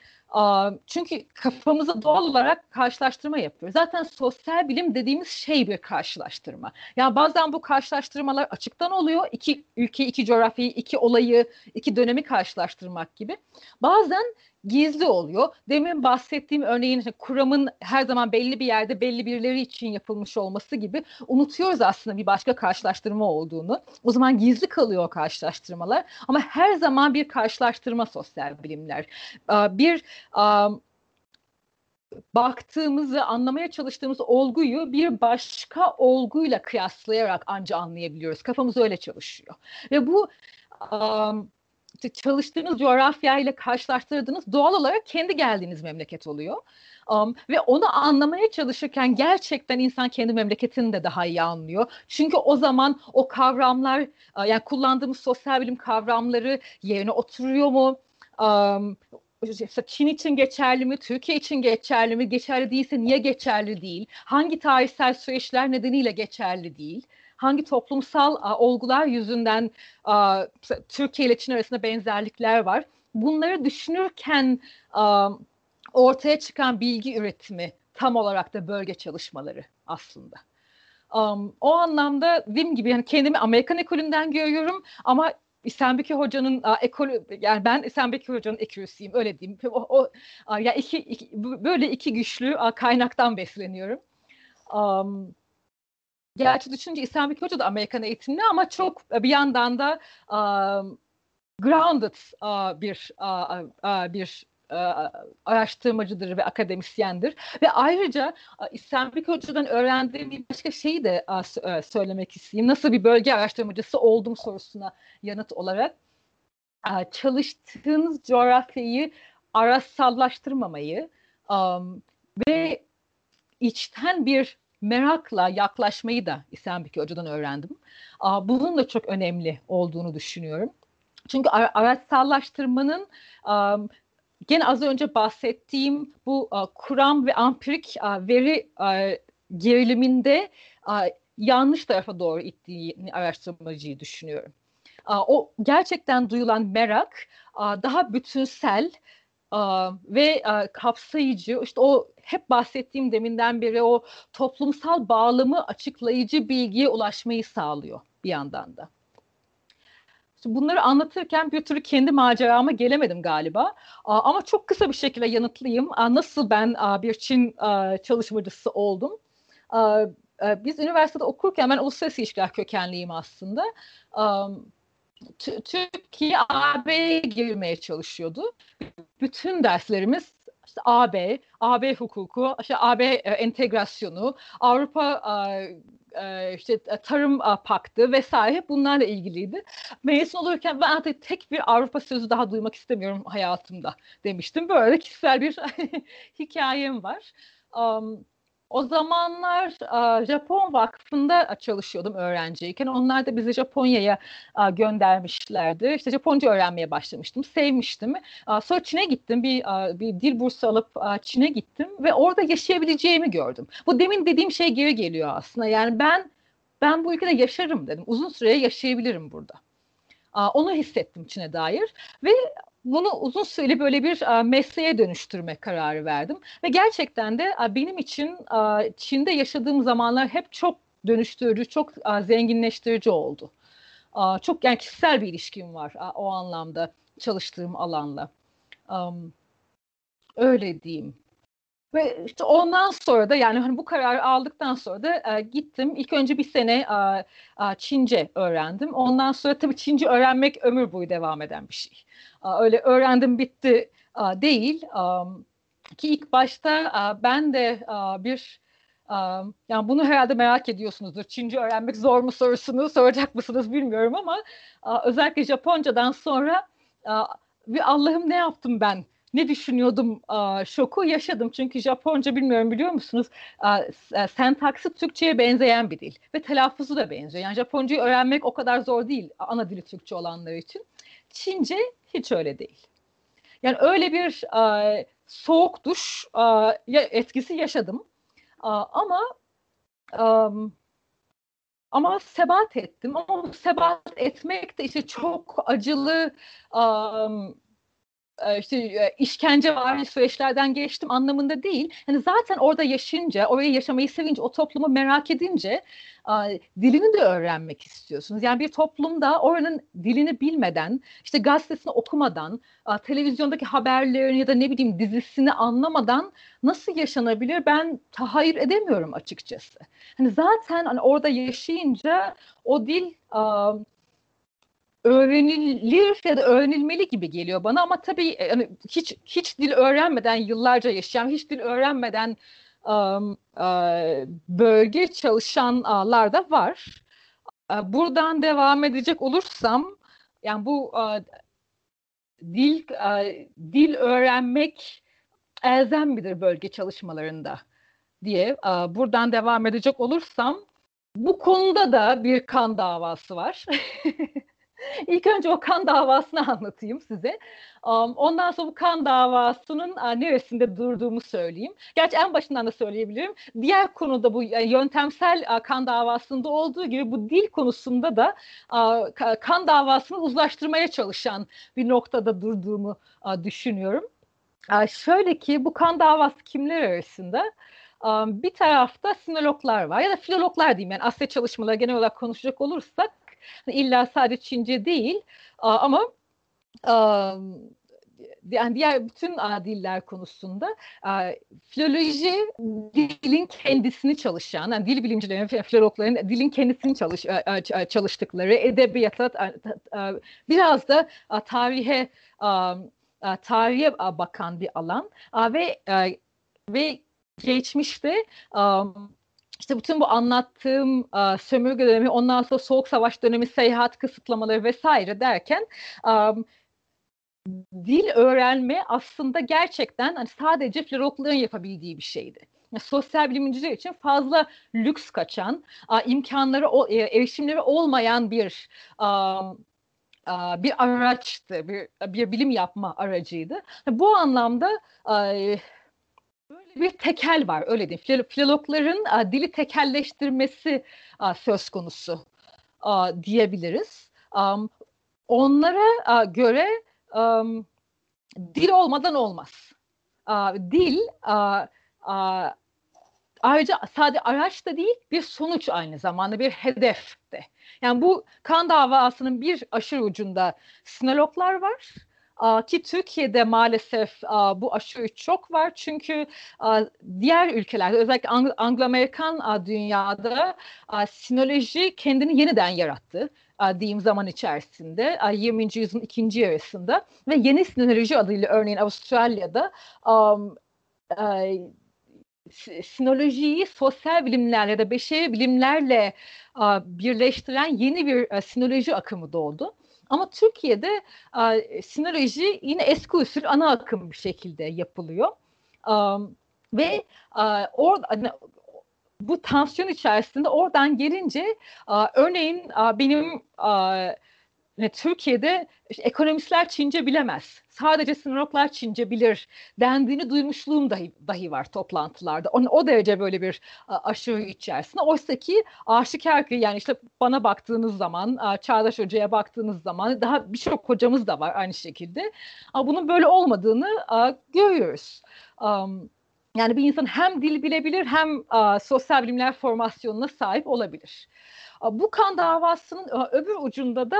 çünkü kafamızı doğal olarak karşılaştırma yapıyor. Zaten sosyal bilim dediğimiz şey bir karşılaştırma. Yani bazen bu karşılaştırmalar açıktan oluyor. İki ülke, iki coğrafyayı, iki olayı, iki dönemi karşılaştırmak gibi. Bazen gizli oluyor. Demin bahsettiğim örneğin kuramın her zaman belli bir yerde belli birileri için yapılmış olması gibi unutuyoruz aslında bir başka karşılaştırma olduğunu. O zaman gizli kalıyor o karşılaştırmalar. Ama her zaman bir karşılaştırma sosyal bilimler. Bir baktığımızı, anlamaya çalıştığımız olguyu bir başka olguyla kıyaslayarak anca anlayabiliyoruz. Kafamız öyle çalışıyor. Ve bu um, çalıştığınız coğrafyayla karşılaştırdığınız doğal olarak kendi geldiğiniz memleket oluyor. Um, ve onu anlamaya çalışırken gerçekten insan kendi memleketini de daha iyi anlıyor. Çünkü o zaman o kavramlar yani kullandığımız sosyal bilim kavramları yerine oturuyor mu? Um, Çin için geçerli mi? Türkiye için geçerli mi? Geçerli değilse niye geçerli değil? Hangi tarihsel süreçler nedeniyle geçerli değil? hangi toplumsal a, olgular yüzünden a, Türkiye ile Çin arasında benzerlikler var. Bunları düşünürken a, ortaya çıkan bilgi üretimi tam olarak da bölge çalışmaları aslında. Um, o anlamda dediğim gibi yani kendimi Amerikan ekolünden görüyorum ama İsembeki Hoca'nın ekolü yani ben İsembeki Hoca'nın ekürüsüyüm öyle diyeyim. O, o ya iki, iki böyle iki güçlü kaynaktan besleniyorum. Um, Gerçi düşünce İslam Hoca da Amerikan eğitimli ama çok e, bir yandan da um, grounded uh, bir uh, uh, bir araştırmacıdır ve akademisyendir. Ve ayrıca İslam Hoca'dan öğrendiğim bir başka şeyi de uh, söylemek isteyeyim. Nasıl bir bölge araştırmacısı oldum sorusuna yanıt olarak çalıştığınız coğrafyayı arasallaştırmamayı um, ve içten bir merakla yaklaşmayı da İsembeki Hoca'dan öğrendim. Bunun da çok önemli olduğunu düşünüyorum. Çünkü araçsallaştırmanın gene az önce bahsettiğim bu kuram ve ampirik veri geriliminde yanlış tarafa doğru ittiğini araştırmacıyı düşünüyorum. O gerçekten duyulan merak daha bütünsel ve kapsayıcı işte o hep bahsettiğim deminden beri o toplumsal bağlamı açıklayıcı bilgiye ulaşmayı sağlıyor bir yandan da. Bunları anlatırken bir türlü kendi macerama gelemedim galiba. Ama çok kısa bir şekilde yanıtlayayım. Nasıl ben bir Çin çalışmacısı oldum? Biz üniversitede okurken ben uluslararası ilişkiler kökenliyim aslında. Türkiye AB'ye girmeye çalışıyordu. Bütün derslerimiz işte AB, AB hukuku, işte AB e, entegrasyonu, Avrupa e, e, işte tarım paktı vesaire bunlarla ilgiliydi. Mezun olurken ben artık tek bir Avrupa sözü daha duymak istemiyorum hayatımda demiştim. Böyle kişisel bir [LAUGHS] hikayem var. Um, o zamanlar Japon Vakfı'nda çalışıyordum öğrenciyken. Onlar da bizi Japonya'ya göndermişlerdi. İşte Japonca öğrenmeye başlamıştım. Sevmiştim. Sonra Çin'e gittim. Bir, bir dil bursu alıp Çin'e gittim ve orada yaşayabileceğimi gördüm. Bu demin dediğim şey geri geliyor aslında. Yani ben ben bu ülkede yaşarım dedim. Uzun süre yaşayabilirim burada. Onu hissettim Çin'e dair ve bunu uzun süreli böyle bir mesleğe dönüştürme kararı verdim. Ve gerçekten de benim için Çin'de yaşadığım zamanlar hep çok dönüştürücü, çok zenginleştirici oldu. Çok yani kişisel bir ilişkim var o anlamda çalıştığım alanla. Öyle diyeyim. Ve işte ondan sonra da yani hani bu kararı aldıktan sonra da e, gittim. İlk önce bir sene e, e, Çince öğrendim. Ondan sonra tabii Çince öğrenmek ömür boyu devam eden bir şey. Öyle öğrendim bitti değil. Ki ilk başta ben de bir yani bunu herhalde merak ediyorsunuzdur. Çince öğrenmek zor mu sorusunu [LAUGHS] soracak mısınız bilmiyorum ama özellikle Japoncadan sonra bir Allah'ım ne yaptım ben ne düşünüyordum şoku yaşadım. Çünkü Japonca bilmiyorum biliyor musunuz e, sentaksi Türkçe'ye benzeyen bir dil ve telaffuzu da benziyor. Yani Japoncayı öğrenmek o kadar zor değil ana dili Türkçe olanlar için. Çince hiç öyle değil. Yani öyle bir soğuk duş etkisi yaşadım. Ama ama sebat ettim. Ama sebat etmek de işte çok acılı işte işkence var süreçlerden geçtim anlamında değil. Hani zaten orada yaşayınca, orayı yaşamayı sevince, o toplumu merak edince dilini de öğrenmek istiyorsunuz. Yani bir toplumda oranın dilini bilmeden, işte gazetesini okumadan, televizyondaki haberlerini ya da ne bileyim dizisini anlamadan nasıl yaşanabilir ben tahayyül edemiyorum açıkçası. Hani zaten hani orada yaşayınca o dil öğrenilir ya da öğrenilmeli gibi geliyor bana ama tabii yani hiç hiç dil öğrenmeden yıllarca yaşayan, hiç dil öğrenmeden um, uh, bölge çalışanlar da var. Uh, buradan devam edecek olursam yani bu uh, dil dil öğrenmek elzem midir bölge çalışmalarında diye buradan devam edecek olursam bu konuda da bir kan davası var. [LAUGHS] [LAUGHS] İlk önce o kan davasını [LAUGHS] anlatayım size. Ondan sonra bu kan davasının neresinde durduğumu söyleyeyim. Gerçi en başından da söyleyebilirim. Diğer konuda bu yöntemsel kan davasında olduğu gibi bu dil konusunda da kan davasını uzlaştırmaya çalışan bir noktada durduğumu düşünüyorum. Şöyle ki bu kan davası kimler arasında? Bir tarafta sinologlar var ya da filologlar diyeyim yani Asya çalışmaları genel olarak konuşacak olursak İlla sadece Çince değil ama yani diğer bütün diller konusunda filoloji dilin kendisini çalışan, yani dil bilimcilerin, filologların dilin kendisini çalış, çalıştıkları, edebiyata, biraz da tarihe tarihe bakan bir alan ve ve geçmişte işte bütün bu anlattığım uh, sömürge dönemi, ondan sonra soğuk savaş dönemi, seyahat kısıtlamaları vesaire derken um, dil öğrenme aslında gerçekten hani sadece filologların yapabildiği bir şeydi. Yani sosyal bilimciler için fazla lüks kaçan, uh, imkanları, o, e, erişimleri olmayan bir um, bir araçtı, bir, bir bilim yapma aracıydı. Bu anlamda bir tekel var öyle diyeyim. Filologların a, dili tekelleştirmesi a, söz konusu a, diyebiliriz. Um, onlara a, göre um, dil olmadan olmaz. A, dil a, a, ayrıca sadece araç da değil bir sonuç aynı zamanda bir hedef de. Yani bu kan davasının bir aşırı ucunda sinologlar var ki Türkiye'de maalesef bu aşırı çok var çünkü diğer ülkelerde özellikle Anglo-Amerikan dünyada sinoloji kendini yeniden yarattı diyeyim zaman içerisinde 20. yüzyılın ikinci yarısında ve yeni sinoloji adıyla örneğin Avustralya'da sinolojiyi sosyal bilimler ya da beşeri bilimlerle birleştiren yeni bir sinoloji akımı doğdu. Ama Türkiye'de e, sinoloji yine eski usul ana akım bir şekilde yapılıyor. Um, ve e, orada hani, bu tansiyon içerisinde oradan gelince a, örneğin a, benim a, ne, Türkiye'de işte, ekonomistler Çince bilemez. Sadece sinologlar Çince bilir dendiğini duymuşluğum dahi, dahi var toplantılarda. O, o derece böyle bir aşırı içerisinde. Oysa ki aşikar ki yani işte bana baktığınız zaman, Çağdaş Hoca'ya baktığınız zaman daha birçok hocamız da var aynı şekilde. Bunun böyle olmadığını görüyoruz. Yani bir insan hem dil bilebilir hem sosyal bilimler formasyonuna sahip olabilir. Bu kan davasının öbür ucunda da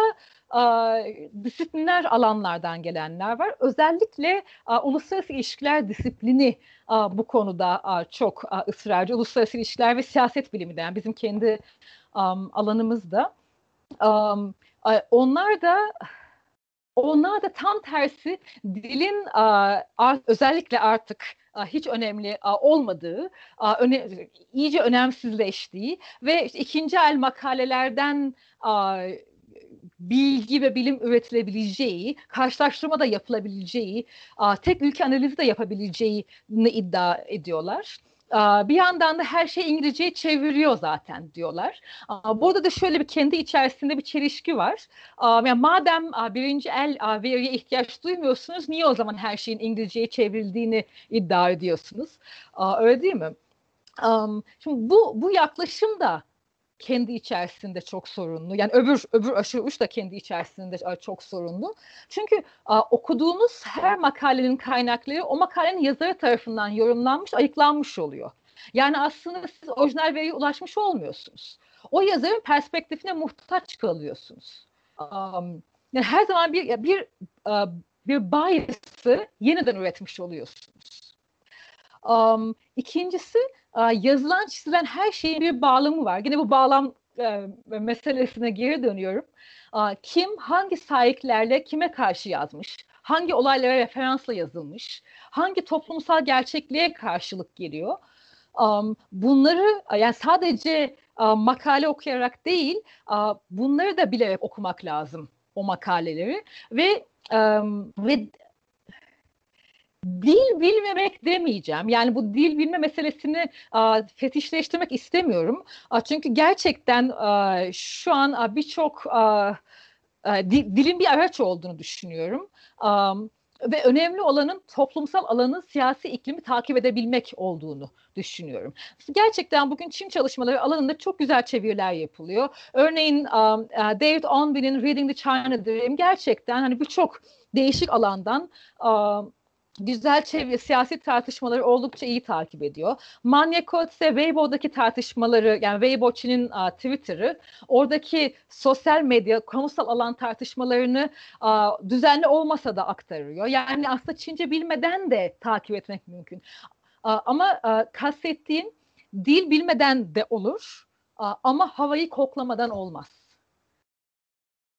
disiplinler alanlardan gelenler var. Özellikle uluslararası ilişkiler disiplini bu konuda çok ısrarcı. Uluslararası ilişkiler ve siyaset bilimi de yani bizim kendi alanımızda. Onlar da onlar da tam tersi dilin özellikle artık hiç önemli olmadığı, iyice önemsizleştiği ve ikinci el makalelerden bilgi ve bilim üretilebileceği, karşılaştırma da yapılabileceği, tek ülke analizi de yapabileceğini iddia ediyorlar. Bir yandan da her şey İngilizceyi çeviriyor zaten diyorlar. Burada da şöyle bir kendi içerisinde bir çelişki var. Yani madem birinci el veriye ihtiyaç duymuyorsunuz niye o zaman her şeyin İngilizceye çevrildiğini iddia ediyorsunuz? Öyle değil mi? Şimdi bu, bu yaklaşım da kendi içerisinde çok sorunlu. Yani öbür öbür aşırı uç da kendi içerisinde çok sorunlu. Çünkü a, okuduğunuz her makalenin kaynakları o makalenin yazarı tarafından yorumlanmış, ayıklanmış oluyor. Yani aslında siz orijinal veriye ulaşmış olmuyorsunuz. O yazarın perspektifine muhtaç kalıyorsunuz. Um, yani her zaman bir bir bir bias'ı yeniden üretmiş oluyorsunuz. Um, ikincisi yazılan çizilen her şeyin bir bağlamı var. Yine bu bağlam e, meselesine geri dönüyorum. Kim hangi sahiplerle kime karşı yazmış? Hangi olaylara referansla yazılmış? Hangi toplumsal gerçekliğe karşılık geliyor? Bunları yani sadece makale okuyarak değil, bunları da bilerek okumak lazım o makaleleri ve ve dil bilmemek demeyeceğim. Yani bu dil bilme meselesini a, fetişleştirmek istemiyorum. A, çünkü gerçekten a, şu an birçok dilin bir araç olduğunu düşünüyorum. A, ve önemli olanın toplumsal alanın siyasi iklimi takip edebilmek olduğunu düşünüyorum. Gerçekten bugün Çin çalışmaları alanında çok güzel çeviriler yapılıyor. Örneğin um, David Onby'nin Reading the China Dream gerçekten hani birçok değişik alandan um, güzel çevre, siyasi tartışmaları oldukça iyi takip ediyor. Manya Kotse Weibo'daki tartışmaları yani Weibo Çin'in Twitter'ı oradaki sosyal medya, kamusal alan tartışmalarını uh, düzenli olmasa da aktarıyor. Yani aslında Çince bilmeden de takip etmek mümkün. Uh, ama uh, kastettiğim dil bilmeden de olur uh, ama havayı koklamadan olmaz.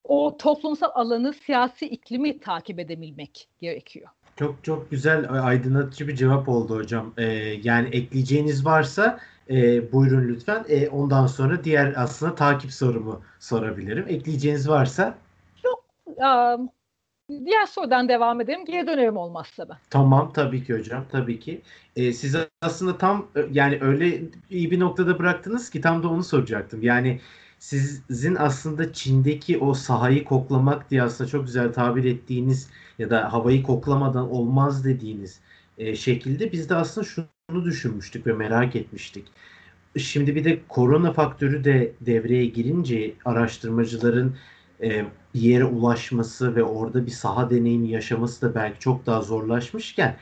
O toplumsal alanı, siyasi iklimi takip edebilmek gerekiyor. Çok çok güzel aydınlatıcı bir cevap oldu hocam. Ee, yani ekleyeceğiniz varsa e, buyurun lütfen. E, ondan sonra diğer aslında takip sorumu sorabilirim. Ekleyeceğiniz varsa. Yok. Um, diğer sorudan devam edelim. Geri dönerim olmazsa ben. Tamam tabii ki hocam. Tabii ki. E, siz aslında tam yani öyle iyi bir noktada bıraktınız ki tam da onu soracaktım. Yani sizin aslında Çin'deki o sahayı koklamak diye aslında çok güzel tabir ettiğiniz ya da havayı koklamadan olmaz dediğiniz e, şekilde biz de aslında şunu düşünmüştük ve merak etmiştik. Şimdi bir de korona faktörü de devreye girince araştırmacıların e, yere ulaşması ve orada bir saha deneyimi yaşaması da belki çok daha zorlaşmışken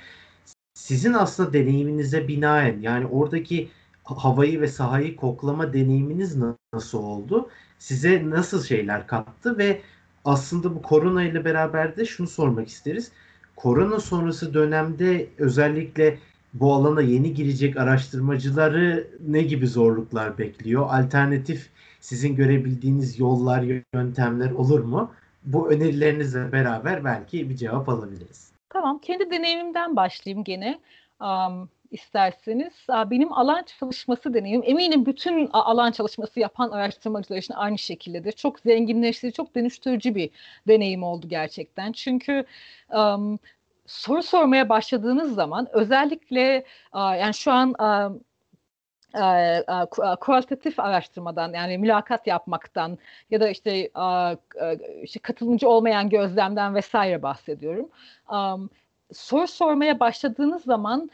sizin aslında deneyiminize binaen yani oradaki havayı ve sahayı koklama deneyiminiz nasıl oldu? Size nasıl şeyler kattı ve aslında bu korona ile beraber de şunu sormak isteriz. Korona sonrası dönemde özellikle bu alana yeni girecek araştırmacıları ne gibi zorluklar bekliyor? Alternatif sizin görebildiğiniz yollar, yöntemler olur mu? Bu önerilerinizle beraber belki bir cevap alabiliriz. Tamam, kendi deneyimimden başlayayım gene. Um, isterseniz. Benim alan çalışması deneyim eminim bütün alan çalışması yapan araştırmacılar için aynı şekildedir. Çok zenginleştirici, çok dönüştürücü bir deneyim oldu gerçekten. Çünkü soru sormaya başladığınız zaman özellikle yani şu an kualitatif araştırmadan yani mülakat yapmaktan ya da işte, işte katılımcı olmayan gözlemden vesaire bahsediyorum. Soru sormaya başladığınız zaman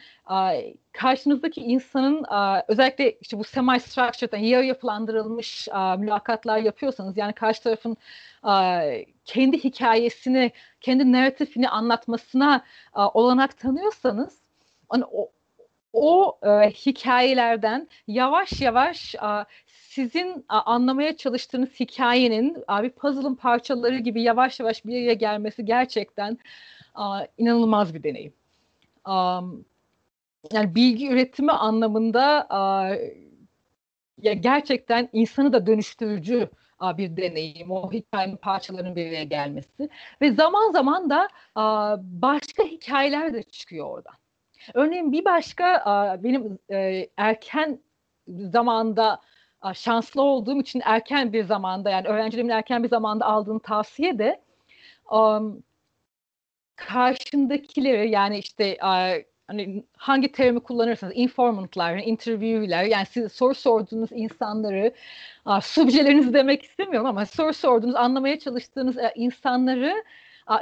karşınızdaki insanın özellikle işte bu semi structured yani yarı yapılandırılmış mülakatlar yapıyorsanız yani karşı tarafın kendi hikayesini, kendi narratifini anlatmasına olanak tanıyorsanız hani o, o hikayelerden yavaş yavaş sizin anlamaya çalıştığınız hikayenin bir puzzle'ın parçaları gibi yavaş yavaş bir yere gelmesi gerçekten inanılmaz bir deneyim. Yani bilgi üretimi anlamında ya gerçekten insanı da dönüştürücü bir deneyim. O hikayenin parçalarının bir araya gelmesi. Ve zaman zaman da başka hikayeler de çıkıyor oradan. Örneğin bir başka benim e, erken zamanda şanslı olduğum için erken bir zamanda yani öğrencilerimin erken bir zamanda aldığım tavsiye de karşındakileri yani işte hani hangi terimi kullanırsanız informantlar, interview'ler yani siz soru sorduğunuz insanları subjeleriniz demek istemiyorum ama soru sorduğunuz, anlamaya çalıştığınız e, insanları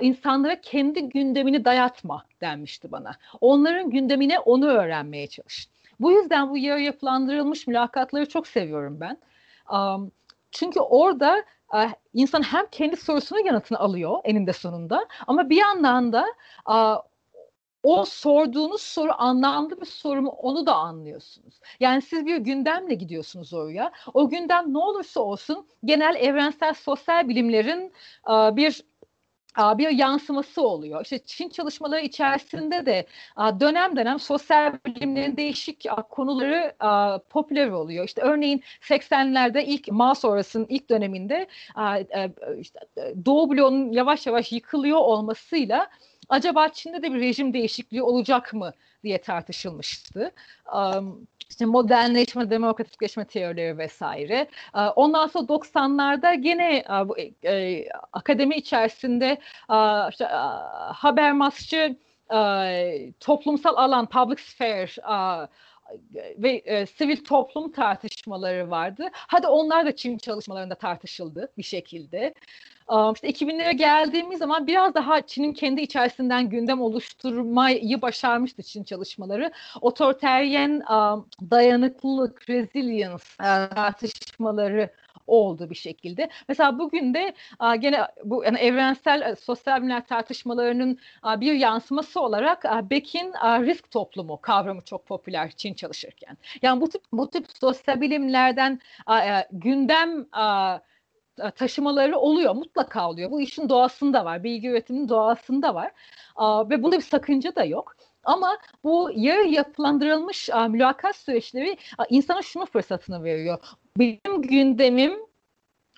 insanlara kendi gündemini dayatma denmişti bana. Onların gündemine onu öğrenmeye çalış. Bu yüzden bu yarı yapılandırılmış mülakatları çok seviyorum ben. Çünkü orada insan hem kendi sorusunun yanıtını alıyor eninde sonunda ama bir yandan da o sorduğunuz soru anlamlı bir soru mu onu da anlıyorsunuz. Yani siz bir gündemle gidiyorsunuz oraya. O gündem ne olursa olsun genel evrensel sosyal bilimlerin bir bir yansıması oluyor. İşte Çin çalışmaları içerisinde de dönem dönem sosyal bilimlerin değişik konuları popüler oluyor. İşte örneğin 80'lerde ilk Mao sonrasının ilk döneminde işte Doğu bloğunun yavaş yavaş yıkılıyor olmasıyla acaba Çin'de de bir rejim değişikliği olacak mı diye tartışılmıştı. Um, işte modernleşme, demokratikleşme teorileri vesaire. Ondan sonra 90'larda gene bu e, akademi içerisinde işte Habermas'çı toplumsal alan, public sphere ve e, sivil toplum tartışmaları vardı. Hadi onlar da Çin çalışmalarında tartışıldı bir şekilde. Um, işte 2000'lere geldiğimiz zaman biraz daha Çin'in kendi içerisinden gündem oluşturmayı başarmıştı Çin çalışmaları. Otoriteryen um, dayanıklılık, resilience uh, tartışmaları oldu bir şekilde. Mesela bugün de a, gene bu yani evrensel a, sosyal bilimler tartışmalarının a, bir yansıması olarak a, Beck'in a, risk toplumu kavramı çok popüler Çin çalışırken. Yani bu tip bu tip sosyal bilimlerden a, a, gündem a, taşımaları oluyor. Mutlaka oluyor. Bu işin doğasında var. Bilgi üretiminin doğasında var. A, ve bunda bir sakınca da yok. Ama bu yarı yapılandırılmış a, mülakat süreçleri a, insana şunu fırsatını veriyor. Benim gündemim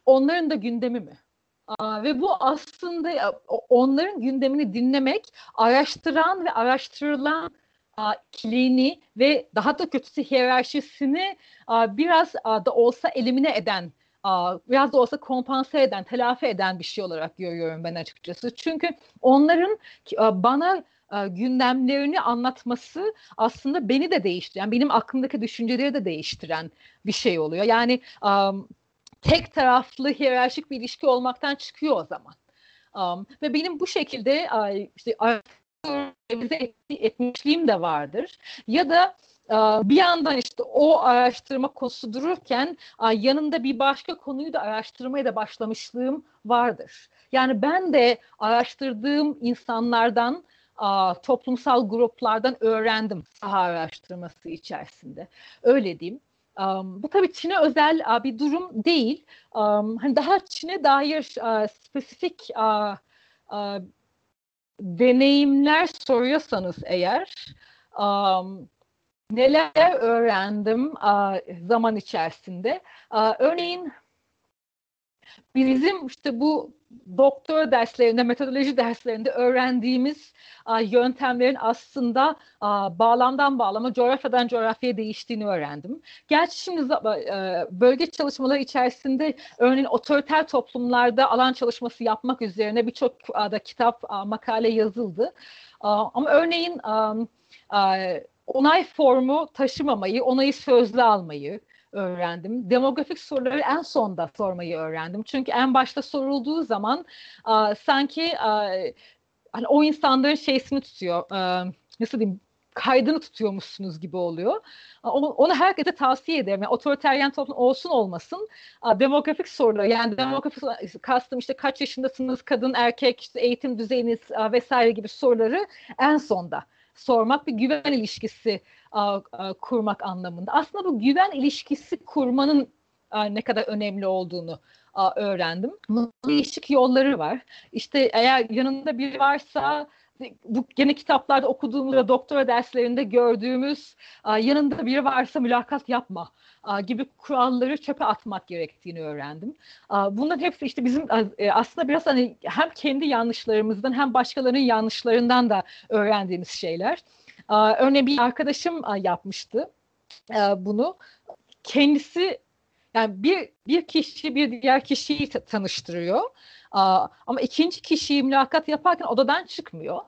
onların da gündemi mi? Aa, ve bu aslında onların gündemini dinlemek, araştıran ve araştırılan a, ikiliğini ve daha da kötüsü hiyerarşisini a, biraz a, da olsa elimine eden biraz da olsa kompanse eden, telafi eden bir şey olarak görüyorum ben açıkçası. Çünkü onların bana gündemlerini anlatması aslında beni de değiştiren, benim aklımdaki düşünceleri de değiştiren bir şey oluyor. Yani tek taraflı hiyerarşik bir ilişki olmaktan çıkıyor o zaman. ve benim bu şekilde işte revize etmişliğim de vardır. Ya da bir yandan işte o araştırma konusu dururken yanında bir başka konuyu da araştırmaya da başlamışlığım vardır. Yani ben de araştırdığım insanlardan toplumsal gruplardan öğrendim saha araştırması içerisinde. Öyle diyeyim. Um, bu tabii Çin'e özel uh, bir durum değil. Um, hani daha Çin'e dair uh, spesifik uh, uh, deneyimler soruyorsanız eğer um, neler öğrendim uh, zaman içerisinde. Uh, örneğin bizim işte bu doktora derslerinde, metodoloji derslerinde öğrendiğimiz a, yöntemlerin aslında a, bağlamdan bağlama, coğrafyadan coğrafyaya değiştiğini öğrendim. Gerçi şimdi e, bölge çalışmaları içerisinde örneğin otoriter toplumlarda alan çalışması yapmak üzerine birçok da kitap, a, makale yazıldı. A, ama örneğin a, a, onay formu taşımamayı, onayı sözlü almayı, öğrendim. Demografik soruları en sonda sormayı öğrendim. Çünkü en başta sorulduğu zaman a, sanki a, hani o insanların şeysini tutuyor. A, nasıl diyeyim? kaydını tutuyormuşsunuz gibi oluyor. Onu, herkese tavsiye ederim. Yani otoriteryen toplum olsun olmasın demografik sorular yani demografik kastım işte kaç yaşındasınız kadın erkek işte eğitim düzeyiniz vesaire gibi soruları en sonda sormak bir güven ilişkisi a, a, kurmak anlamında. Aslında bu güven ilişkisi kurmanın a, ne kadar önemli olduğunu a, öğrendim. Değişik yolları var. İşte eğer yanında biri varsa bu gene kitaplarda okuduğumuz ve doktora derslerinde gördüğümüz yanında biri varsa mülakat yapma gibi kuralları çöpe atmak gerektiğini öğrendim. Bunların hepsi işte bizim e, aslında biraz hani hem kendi yanlışlarımızdan hem başkalarının yanlışlarından da öğrendiğimiz şeyler. Örneğin bir arkadaşım yapmıştı bunu. Kendisi yani bir bir kişi bir diğer kişiyi tanıştırıyor. Ama ikinci kişiyi mülakat yaparken odadan çıkmıyor.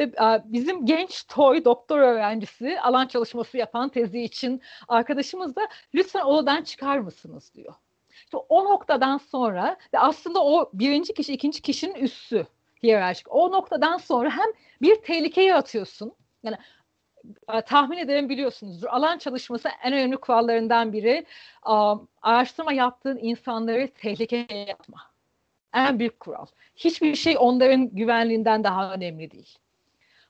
Ve bizim genç toy doktor öğrencisi alan çalışması yapan tezi için arkadaşımız da lütfen odadan çıkar mısınız diyor. İşte o noktadan sonra ve aslında o birinci kişi ikinci kişinin üssü hiyerarşik. O noktadan sonra hem bir tehlikeye atıyorsun. Yani tahmin ederim biliyorsunuzdur. Alan çalışması en önemli kurallarından biri araştırma yaptığın insanları tehlikeye atma. En büyük kural. Hiçbir şey onların güvenliğinden daha önemli değil.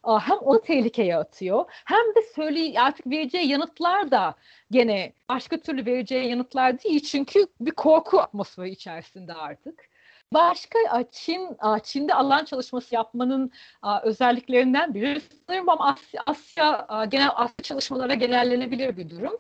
Hem onu tehlikeye atıyor hem de söyle artık vereceği yanıtlar da gene başka türlü vereceği yanıtlar değil çünkü bir korku atmosferi içerisinde artık. Başka Çin Çin'de alan çalışması yapmanın özelliklerinden biri sanırım ama Asya, Asya genel Asya çalışmalara genellenebilir bir durum.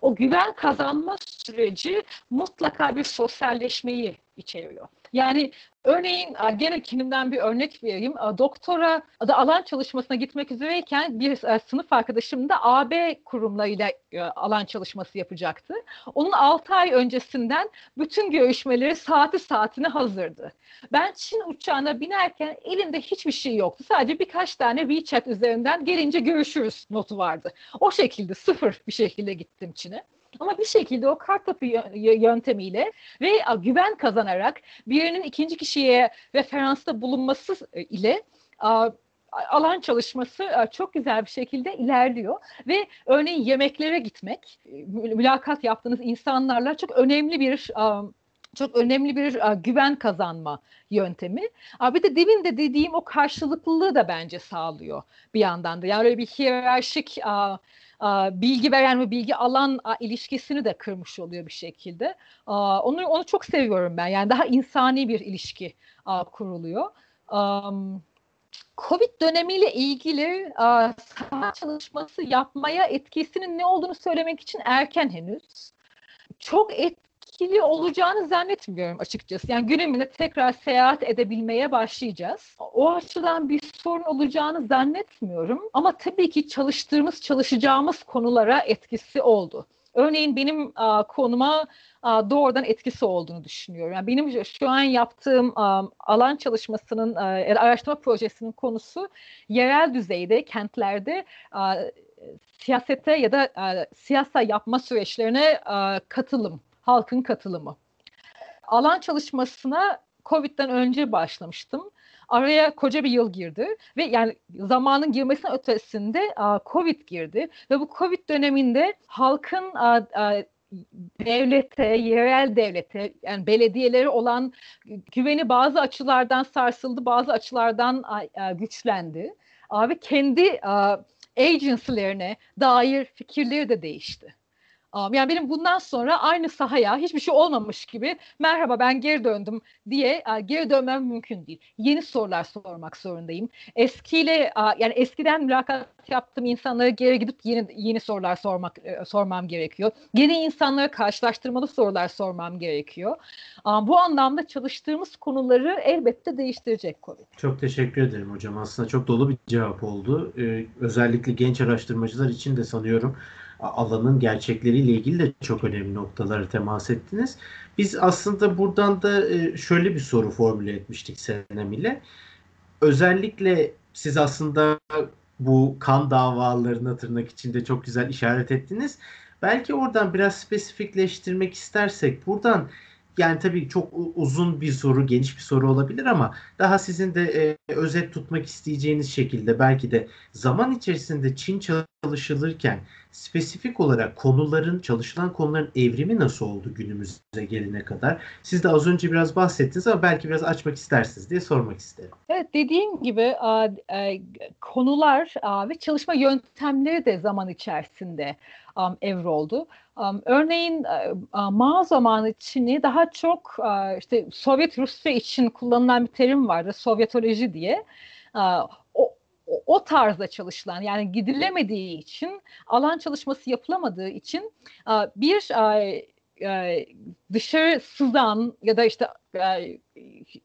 O güven kazanma süreci mutlaka bir sosyalleşmeyi içeriyor. Yani örneğin gene kendimden bir örnek vereyim. Doktora da alan çalışmasına gitmek üzereyken bir sınıf arkadaşım da AB kurumlarıyla alan çalışması yapacaktı. Onun 6 ay öncesinden bütün görüşmeleri saati saatine hazırdı. Ben Çin uçağına binerken elinde hiçbir şey yoktu. Sadece birkaç tane WeChat üzerinden gelince görüşürüz notu vardı. O şekilde sıfır bir şekilde gittim Çin'e. Ama bir şekilde o kartopu yöntemiyle ve güven kazanarak birinin ikinci kişiye referansta bulunması e, ile alan çalışması çok güzel bir şekilde ilerliyor ve örneğin yemeklere gitmek, e, mülakat yaptığınız insanlarla çok önemli bir çok önemli bir güven kazanma yöntemi. Bir de demin de dediğim o karşılıklılığı da bence sağlıyor bir yandan da. Yani öyle bir hiyerarşik bilgi veren ve bilgi alan ilişkisini de kırmış oluyor bir şekilde. Onu onu çok seviyorum ben. Yani daha insani bir ilişki kuruluyor. Covid dönemiyle ilgili saha çalışması yapmaya etkisinin ne olduğunu söylemek için erken henüz. Çok et, etkili olacağını zannetmiyorum açıkçası. Yani günümüzde tekrar seyahat edebilmeye başlayacağız. O açıdan bir sorun olacağını zannetmiyorum. Ama tabii ki çalıştığımız, çalışacağımız konulara etkisi oldu. Örneğin benim a, konuma a, doğrudan etkisi olduğunu düşünüyorum. Yani benim şu an yaptığım a, alan çalışmasının, a, araştırma projesinin konusu yerel düzeyde, kentlerde a, siyasete ya da a, siyasa yapma süreçlerine a, katılım halkın katılımı. Alan çalışmasına Covid'den önce başlamıştım. Araya koca bir yıl girdi ve yani zamanın girmesinin ötesinde Covid girdi ve bu Covid döneminde halkın devlete, yerel devlete yani belediyeleri olan güveni bazı açılardan sarsıldı, bazı açılardan güçlendi. Ve kendi agency'lerine dair fikirleri de değişti. Yani benim bundan sonra aynı sahaya hiçbir şey olmamış gibi merhaba ben geri döndüm diye geri dönmem mümkün değil. Yeni sorular sormak zorundayım. Eskiyle yani eskiden mülakat yaptığım insanlara geri gidip yeni yeni sorular sormak e, sormam gerekiyor. Yeni insanlara karşılaştırmalı sorular sormam gerekiyor. Bu anlamda çalıştığımız konuları elbette değiştirecek konu. Çok teşekkür ederim hocam. Aslında çok dolu bir cevap oldu. Ee, özellikle genç araştırmacılar için de sanıyorum alanın gerçekleriyle ilgili de çok önemli noktaları temas ettiniz. Biz aslında buradan da e, şöyle bir soru formüle etmiştik Senem ile. Özellikle siz aslında bu kan davalarına tırnak içinde çok güzel işaret ettiniz. Belki oradan biraz spesifikleştirmek istersek buradan yani tabii çok uzun bir soru, geniş bir soru olabilir ama daha sizin de e, özet tutmak isteyeceğiniz şekilde belki de zaman içerisinde Çin çalışılırken spesifik olarak konuların, çalışılan konuların evrimi nasıl oldu günümüze gelene kadar? Siz de az önce biraz bahsettiniz ama belki biraz açmak istersiniz diye sormak isterim. Evet dediğim gibi konular ve çalışma yöntemleri de zaman içerisinde evroldu. Örneğin Mao zamanı Çin'i daha çok işte Sovyet Rusya için kullanılan bir terim vardı, Sovyetoloji diye o tarzda çalışılan yani gidilemediği için alan çalışması yapılamadığı için bir dışarı sızan ya da işte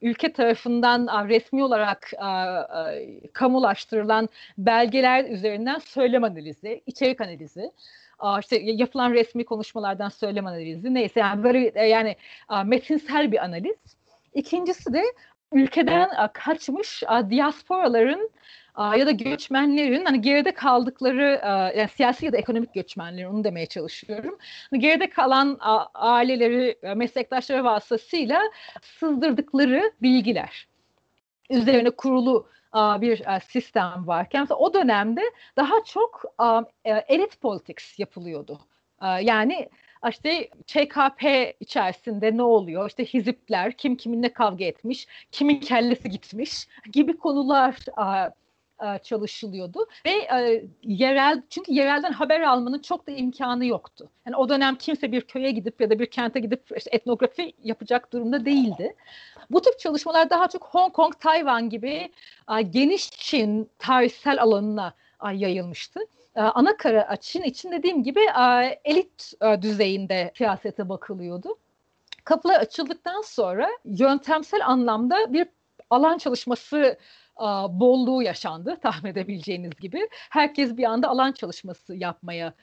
ülke tarafından resmi olarak kamulaştırılan belgeler üzerinden söylem analizi, içerik analizi, işte yapılan resmi konuşmalardan söylem analizi neyse yani böyle yani metinsel bir analiz. İkincisi de ülkeden kaçmış diasporaların ya da göçmenlerin hani geride kaldıkları yani siyasi ya da ekonomik göçmenlerin onu demeye çalışıyorum. Hani geride kalan aileleri, meslektaşları vasıtasıyla sızdırdıkları bilgiler üzerine kurulu bir sistem varken o dönemde daha çok e, elit politics yapılıyordu. Yani işte ÇKP içerisinde ne oluyor? İşte hizipler, kim kiminle kavga etmiş, kimin kellesi gitmiş gibi konular çalışılıyordu ve e, yerel çünkü yerelden haber almanın çok da imkanı yoktu. Yani o dönem kimse bir köye gidip ya da bir kente gidip işte etnografi yapacak durumda değildi. Bu tip çalışmalar daha çok Hong Kong, Tayvan gibi geniş Çin tarihsel alanına yayılmıştı. Ana kara Çin için dediğim gibi elit düzeyinde siyasete bakılıyordu. Kapılar açıldıktan sonra yöntemsel anlamda bir alan çalışması bolluğu yaşandı tahmin edebileceğiniz gibi. Herkes bir anda alan çalışması yapmaya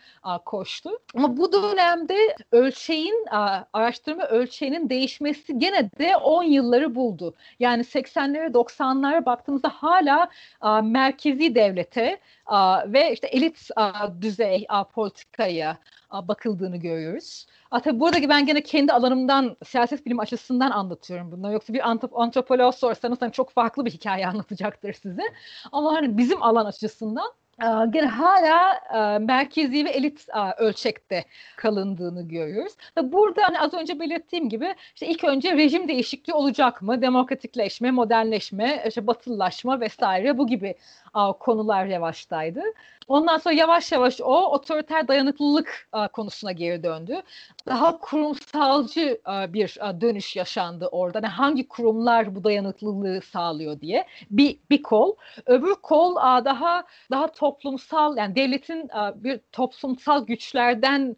koştu. Ama bu dönemde ölçeğin, araştırma ölçeğinin değişmesi gene de 10 yılları buldu. Yani 80'lere 90'lara baktığımızda hala merkezi devlete ve işte elit düzey politikaya bakıldığını görüyoruz. Tabii burada ben gene kendi alanımdan, siyaset bilim açısından anlatıyorum bunları. Yoksa bir antropolog sorsanız hani çok farklı bir hikaye [LAUGHS] anlatacaktır size. Ama hani bizim alan açısından gene hala merkezi ve elit ölçekte kalındığını görüyoruz. Burada hani az önce belirttiğim gibi işte ilk önce rejim değişikliği olacak mı? Demokratikleşme, modernleşme, işte batılılaşma vesaire bu gibi konular yavaştaydı. Ondan sonra yavaş yavaş o otoriter dayanıklılık konusuna geri döndü. Daha kurumsalcı bir dönüş yaşandı orada. Yani hangi kurumlar bu dayanıklılığı sağlıyor diye bir bir kol. Öbür kol daha daha toplumsal yani devletin bir toplumsal güçlerden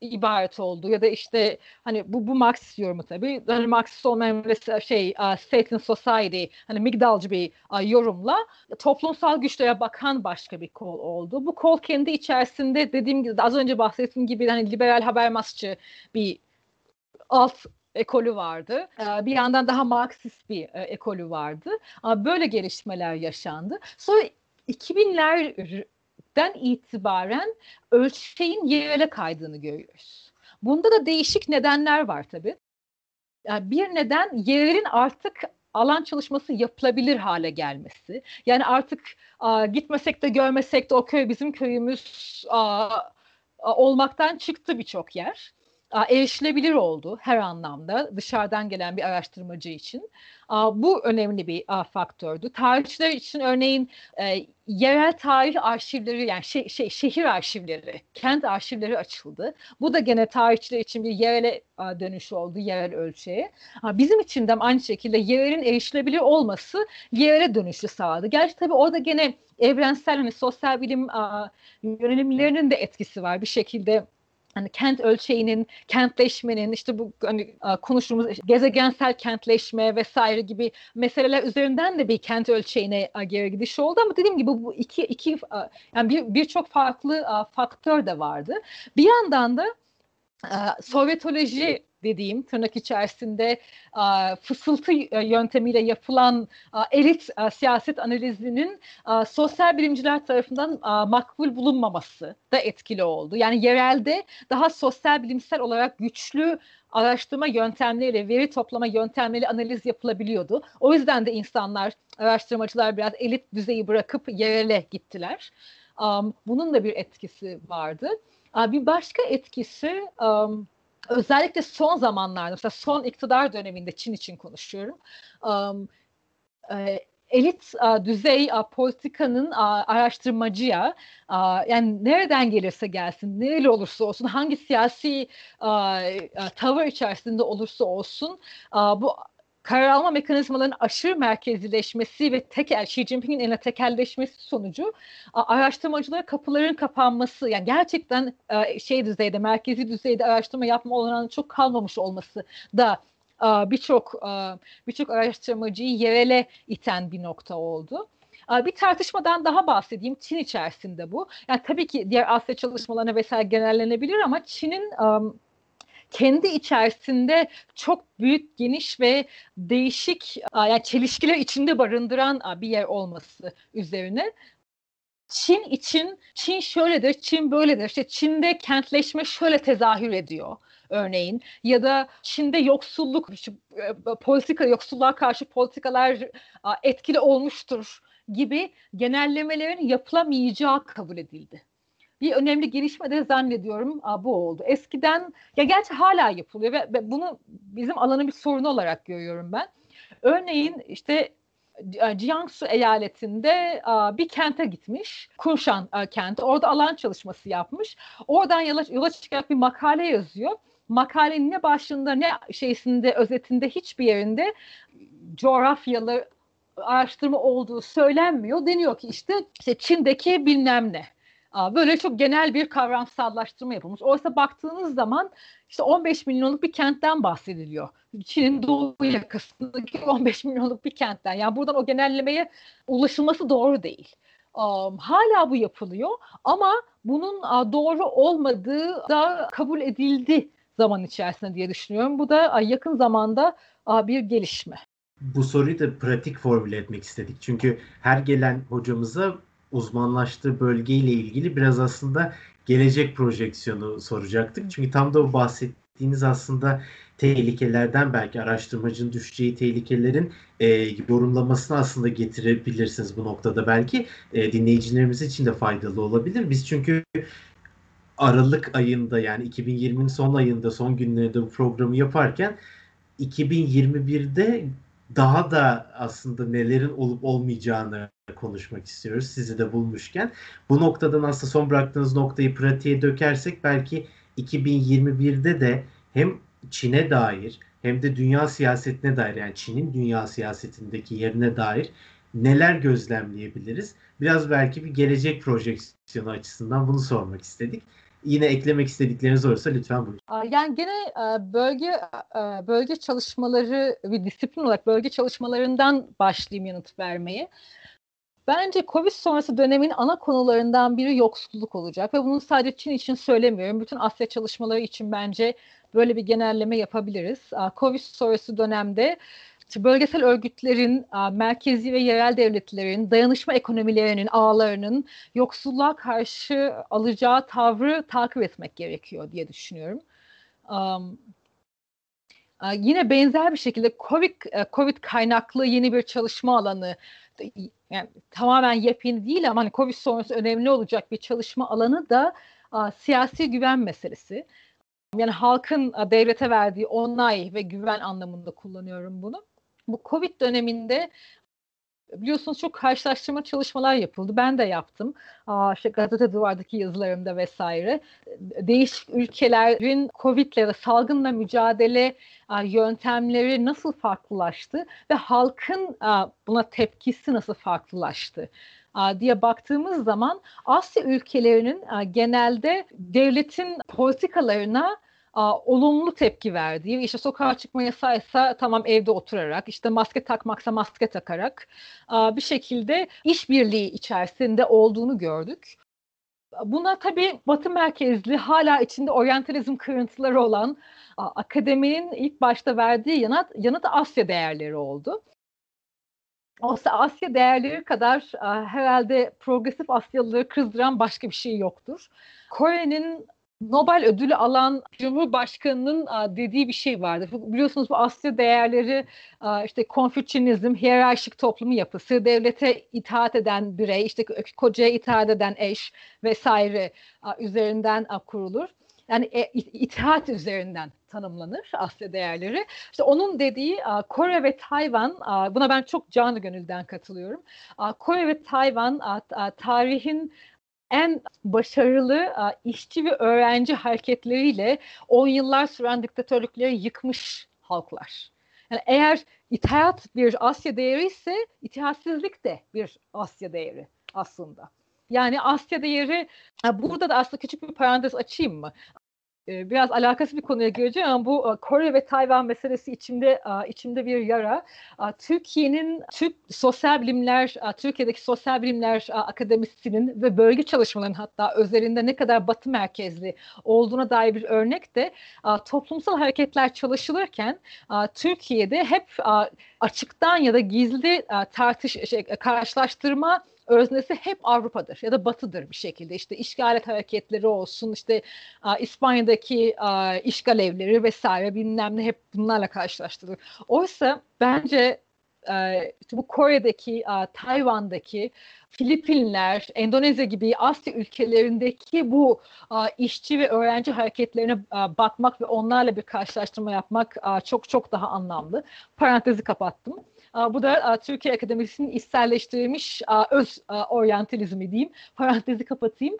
ibaret oldu ya da işte hani bu bu Marksist yorumu tabii hani Marksist olmayan mesela şey uh, State and Society hani Migdalcı bir uh, yorumla toplumsal güçlere bakan başka bir kol oldu. Bu kol kendi içerisinde dediğim gibi az önce bahsettiğim gibi hani liberal habermasçı bir alt ekolü vardı. Bir yandan daha Marksist bir ekolü vardı. Böyle gelişmeler yaşandı. Sonra 2000'ler den itibaren ölçeğin yerele kaydığını görüyoruz. Bunda da değişik nedenler var tabii. Yani bir neden yerin artık alan çalışması yapılabilir hale gelmesi. Yani artık a, gitmesek de görmesek de o köy bizim köyümüz a, a, olmaktan çıktı birçok yer erişilebilir oldu her anlamda dışarıdan gelen bir araştırmacı için. Bu önemli bir faktördü. Tarihçiler için örneğin e, yerel tarih arşivleri yani şey, şey, şehir arşivleri, kent arşivleri açıldı. Bu da gene tarihçiler için bir yerele dönüş oldu, yerel ölçeğe. Bizim için de aynı şekilde yerelin erişilebilir olması yerele dönüşü sağladı. Gerçi tabii orada gene evrensel hani sosyal bilim yönelimlerinin de etkisi var bir şekilde hani kent ölçeğinin, kentleşmenin, işte bu hani konuştuğumuz gezegensel kentleşme vesaire gibi meseleler üzerinden de bir kent ölçeğine geri gidiş oldu ama dediğim gibi bu iki iki yani bir birçok farklı faktör de vardı. Bir yandan da Sovyetoloji dediğim tırnak içerisinde fısıltı yöntemiyle yapılan elit siyaset analizinin sosyal bilimciler tarafından makbul bulunmaması da etkili oldu. Yani yerelde daha sosyal bilimsel olarak güçlü araştırma yöntemleriyle, veri toplama yöntemleriyle analiz yapılabiliyordu. O yüzden de insanlar, araştırmacılar biraz elit düzeyi bırakıp yerele gittiler. bunun da bir etkisi vardı. Bir başka etkisi özellikle son zamanlarda mesela son iktidar döneminde Çin için konuşuyorum. Um, e, elit düzey politikanın araştırmacıya yani nereden gelirse gelsin, nereli olursa olsun, hangi siyasi a, tavır içerisinde olursa olsun bu karar alma mekanizmalarının aşırı merkezileşmesi ve tekel, Xi Jinping'in eline tekelleşmesi sonucu araştırmacılara kapıların kapanması, yani gerçekten şey düzeyde, merkezi düzeyde araştırma yapma olanağının çok kalmamış olması da birçok birçok araştırmacıyı yerele iten bir nokta oldu. Bir tartışmadan daha bahsedeyim. Çin içerisinde bu. Yani tabii ki diğer Asya çalışmalarına vesaire genellenebilir ama Çin'in kendi içerisinde çok büyük, geniş ve değişik yani çelişkiler içinde barındıran bir yer olması üzerine Çin için Çin şöyledir, Çin böyledir. İşte Çin'de kentleşme şöyle tezahür ediyor örneğin ya da Çin'de yoksulluk e, politika yoksulluğa karşı politikalar etkili olmuştur gibi genellemelerin yapılamayacağı kabul edildi. Bir önemli gelişme de zannediyorum bu oldu. Eskiden ya gerçi hala yapılıyor ve bunu bizim alanın bir sorunu olarak görüyorum ben. Örneğin işte Jiangsu eyaletinde bir kente gitmiş. Kunshan kenti. Orada alan çalışması yapmış. Oradan yola, yola çıkarak bir makale yazıyor. Makalenin ne başında ne şeysinde özetinde hiçbir yerinde coğrafyalı araştırma olduğu söylenmiyor. Deniyor ki işte, işte Çin'deki bilmem ne. Böyle çok genel bir kavramsallaştırma yapılmış. Oysa baktığınız zaman işte 15 milyonluk bir kentten bahsediliyor. Çin'in doğu yakasındaki [LAUGHS] 15 milyonluk bir kentten. Yani buradan o genellemeye ulaşılması doğru değil. Hala bu yapılıyor ama bunun doğru olmadığı da kabul edildi zaman içerisinde diye düşünüyorum. Bu da yakın zamanda bir gelişme. Bu soruyu da pratik formüle etmek istedik. Çünkü her gelen hocamıza uzmanlaştığı bölgeyle ilgili biraz aslında gelecek projeksiyonu soracaktık. Çünkü tam da o bahsettiğiniz aslında tehlikelerden belki araştırmacının düşeceği tehlikelerin e, yorumlamasını aslında getirebilirsiniz bu noktada belki. E, dinleyicilerimiz için de faydalı olabilir. Biz çünkü Aralık ayında yani 2020'nin son ayında son günlerinde bu programı yaparken 2021'de daha da aslında nelerin olup olmayacağını konuşmak istiyoruz sizi de bulmuşken. Bu noktadan aslında son bıraktığınız noktayı pratiğe dökersek belki 2021'de de hem Çin'e dair hem de dünya siyasetine dair yani Çin'in dünya siyasetindeki yerine dair neler gözlemleyebiliriz? Biraz belki bir gelecek projeksiyonu açısından bunu sormak istedik. Yine eklemek istedikleriniz olursa lütfen buyurun. Yani gene bölge bölge çalışmaları bir disiplin olarak bölge çalışmalarından başlayayım yanıt vermeye. Bence Covid sonrası dönemin ana konularından biri yoksulluk olacak ve bunu sadece Çin için söylemiyorum. Bütün Asya çalışmaları için bence böyle bir genelleme yapabiliriz. Covid sonrası dönemde bölgesel örgütlerin, merkezi ve yerel devletlerin, dayanışma ekonomilerinin, ağlarının yoksulluğa karşı alacağı tavrı takip etmek gerekiyor diye düşünüyorum. Yine benzer bir şekilde COVID, e, COVID kaynaklı yeni bir çalışma alanı yani tamamen yepyeni değil ama hani Covid sonrası önemli olacak bir çalışma alanı da siyasi güven meselesi. Yani halkın devlete verdiği onay ve güven anlamında kullanıyorum bunu. Bu Covid döneminde biliyorsunuz çok karşılaştırma çalışmalar yapıldı. Ben de yaptım. Aa, işte gazete duvardaki yazılarımda vesaire. Değişik ülkelerin Covid ile salgınla mücadele yöntemleri nasıl farklılaştı ve halkın buna tepkisi nasıl farklılaştı? diye baktığımız zaman Asya ülkelerinin genelde devletin politikalarına a, olumlu tepki verdiği, işte sokağa çıkma yasaysa tamam evde oturarak, işte maske takmaksa maske takarak a, bir şekilde işbirliği içerisinde olduğunu gördük. Buna tabii Batı merkezli hala içinde oryantalizm kırıntıları olan a, akademinin ilk başta verdiği yanıt, yanıt Asya değerleri oldu. Oysa Asya değerleri kadar a, herhalde progresif Asyalıları kızdıran başka bir şey yoktur. Kore'nin Nobel ödülü alan Cumhurbaşkanı'nın dediği bir şey vardı. Biliyorsunuz bu Asya değerleri işte konfüçyinizm, hiyerarşik toplumu yapısı, devlete itaat eden birey, işte kocaya itaat eden eş vesaire üzerinden kurulur. Yani e, itaat üzerinden tanımlanır Asya değerleri. İşte onun dediği Kore ve Tayvan, buna ben çok canı gönülden katılıyorum. Kore ve Tayvan tarihin en başarılı işçi ve öğrenci hareketleriyle 10 yıllar süren diktatörlükleri yıkmış halklar. Yani eğer itaat bir Asya değeri ise itaatsizlik de bir Asya değeri aslında. Yani Asya değeri burada da aslında küçük bir parantez açayım mı? E, biraz alakası bir konuya gireceğim ama bu e, Kore ve Tayvan meselesi içimde e, içimde bir yara. Türkiye'nin Türk Sosyal Bilimler Türkiye'deki Sosyal Bilimler Akademisi'nin ve bölge çalışmalarının hatta özelinde ne kadar batı merkezli olduğuna dair bir örnek de toplumsal hareketler çalışılırken Türkiye'de hep açıktan ya da gizli tartış şey, karşılaştırma öznesi hep Avrupa'dır ya da Batı'dır bir şekilde. İşte işgalet hareketleri olsun, işte İspanya'daki işgal evleri vesaire bilmem ne hep bunlarla karşılaştırılır. Oysa bence işte bu Kore'deki, Tayvan'daki, Filipinler, Endonezya gibi Asya ülkelerindeki bu işçi ve öğrenci hareketlerine bakmak ve onlarla bir karşılaştırma yapmak çok çok daha anlamlı. Parantezi kapattım. Bu da Türkiye Akademisi'nin içselleştirilmiş öz oryantalizmi diyeyim. [LAUGHS] Parantezi kapatayım.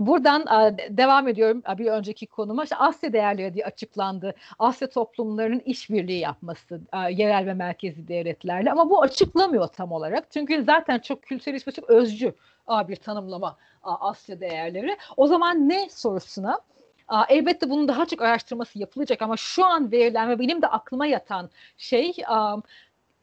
Buradan devam ediyorum bir önceki konuma. İşte Asya değerleri diye açıklandı. Asya toplumlarının işbirliği yapması yerel ve merkezi devletlerle. Ama bu açıklamıyor tam olarak. Çünkü zaten çok kültürel ve çok özcü bir tanımlama Asya değerleri. O zaman ne sorusuna elbette bunun daha çok araştırması yapılacak ama şu an verilen ve benim de aklıma yatan şey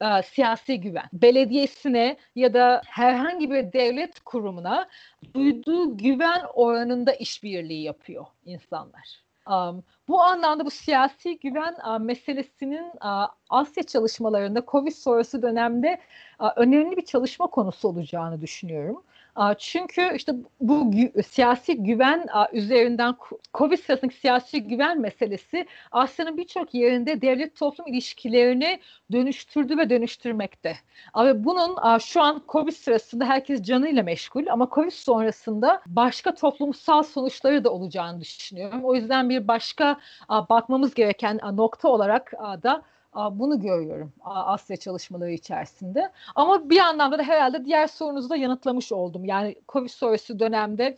e, siyasi güven. Belediyesine ya da herhangi bir devlet kurumuna duyduğu güven oranında işbirliği yapıyor insanlar. Um, bu anlamda bu siyasi güven uh, meselesinin uh, Asya çalışmalarında COVID sonrası dönemde uh, önemli bir çalışma konusu olacağını düşünüyorum. Çünkü işte bu siyasi güven üzerinden Covid sırasındaki siyasi güven meselesi Asya'nın birçok yerinde devlet toplum ilişkilerini dönüştürdü ve dönüştürmekte. Ve bunun şu an Covid sırasında herkes canıyla meşgul ama Covid sonrasında başka toplumsal sonuçları da olacağını düşünüyorum. O yüzden bir başka bakmamız gereken nokta olarak da bunu görüyorum Asya çalışmaları içerisinde. Ama bir anlamda da herhalde diğer sorunuzu da yanıtlamış oldum. Yani Covid sonrası dönemde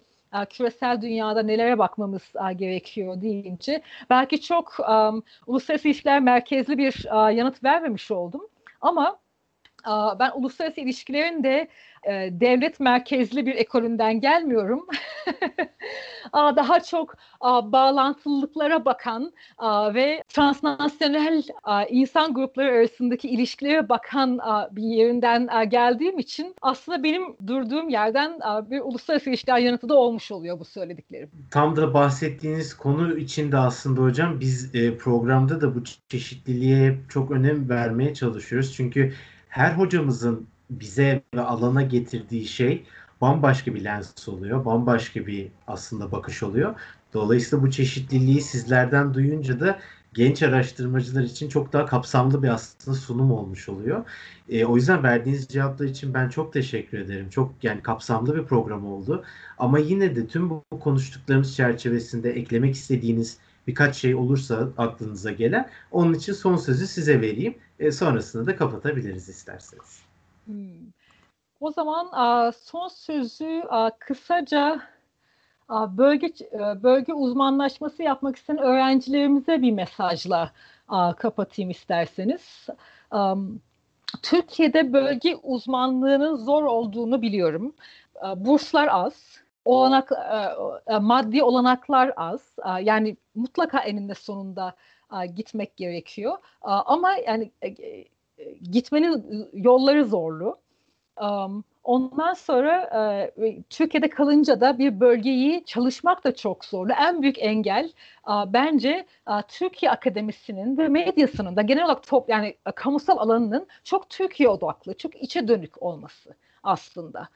küresel dünyada nelere bakmamız gerekiyor deyince belki çok um, uluslararası ilişkiler merkezli bir uh, yanıt vermemiş oldum. Ama ben uluslararası ilişkilerin de e, devlet merkezli bir ekolünden gelmiyorum. [LAUGHS] Daha çok bağlantılılıklara bakan ve transnasyonel insan grupları arasındaki ilişkilere bakan bir yerinden geldiğim için aslında benim durduğum yerden bir uluslararası ilişkiler yanıtı da olmuş oluyor bu söylediklerim. Tam da bahsettiğiniz konu içinde aslında hocam biz e, programda da bu çeşitliliğe çok önem vermeye çalışıyoruz. Çünkü her hocamızın bize ve alana getirdiği şey bambaşka bir lens oluyor. Bambaşka bir aslında bakış oluyor. Dolayısıyla bu çeşitliliği sizlerden duyunca da genç araştırmacılar için çok daha kapsamlı bir aslında sunum olmuş oluyor. E, o yüzden verdiğiniz cevaplar için ben çok teşekkür ederim. Çok yani kapsamlı bir program oldu. Ama yine de tüm bu konuştuklarımız çerçevesinde eklemek istediğiniz birkaç şey olursa aklınıza gelen onun için son sözü size vereyim. E, sonrasında da kapatabiliriz isterseniz. Hmm. O zaman son sözü kısaca bölge bölge uzmanlaşması yapmak isteyen öğrencilerimize bir mesajla kapatayım isterseniz. Türkiye'de bölge uzmanlığının zor olduğunu biliyorum. Burslar az, olanak maddi olanaklar az. Yani mutlaka eninde sonunda gitmek gerekiyor. Ama yani e, gitmenin yolları zorlu. Ondan sonra e, Türkiye'de kalınca da bir bölgeyi çalışmak da çok zorlu. En büyük engel e, bence e, Türkiye akademisinin ve medyasının da genel olarak top yani e, kamusal alanının çok Türkiye odaklı, çok içe dönük olması aslında.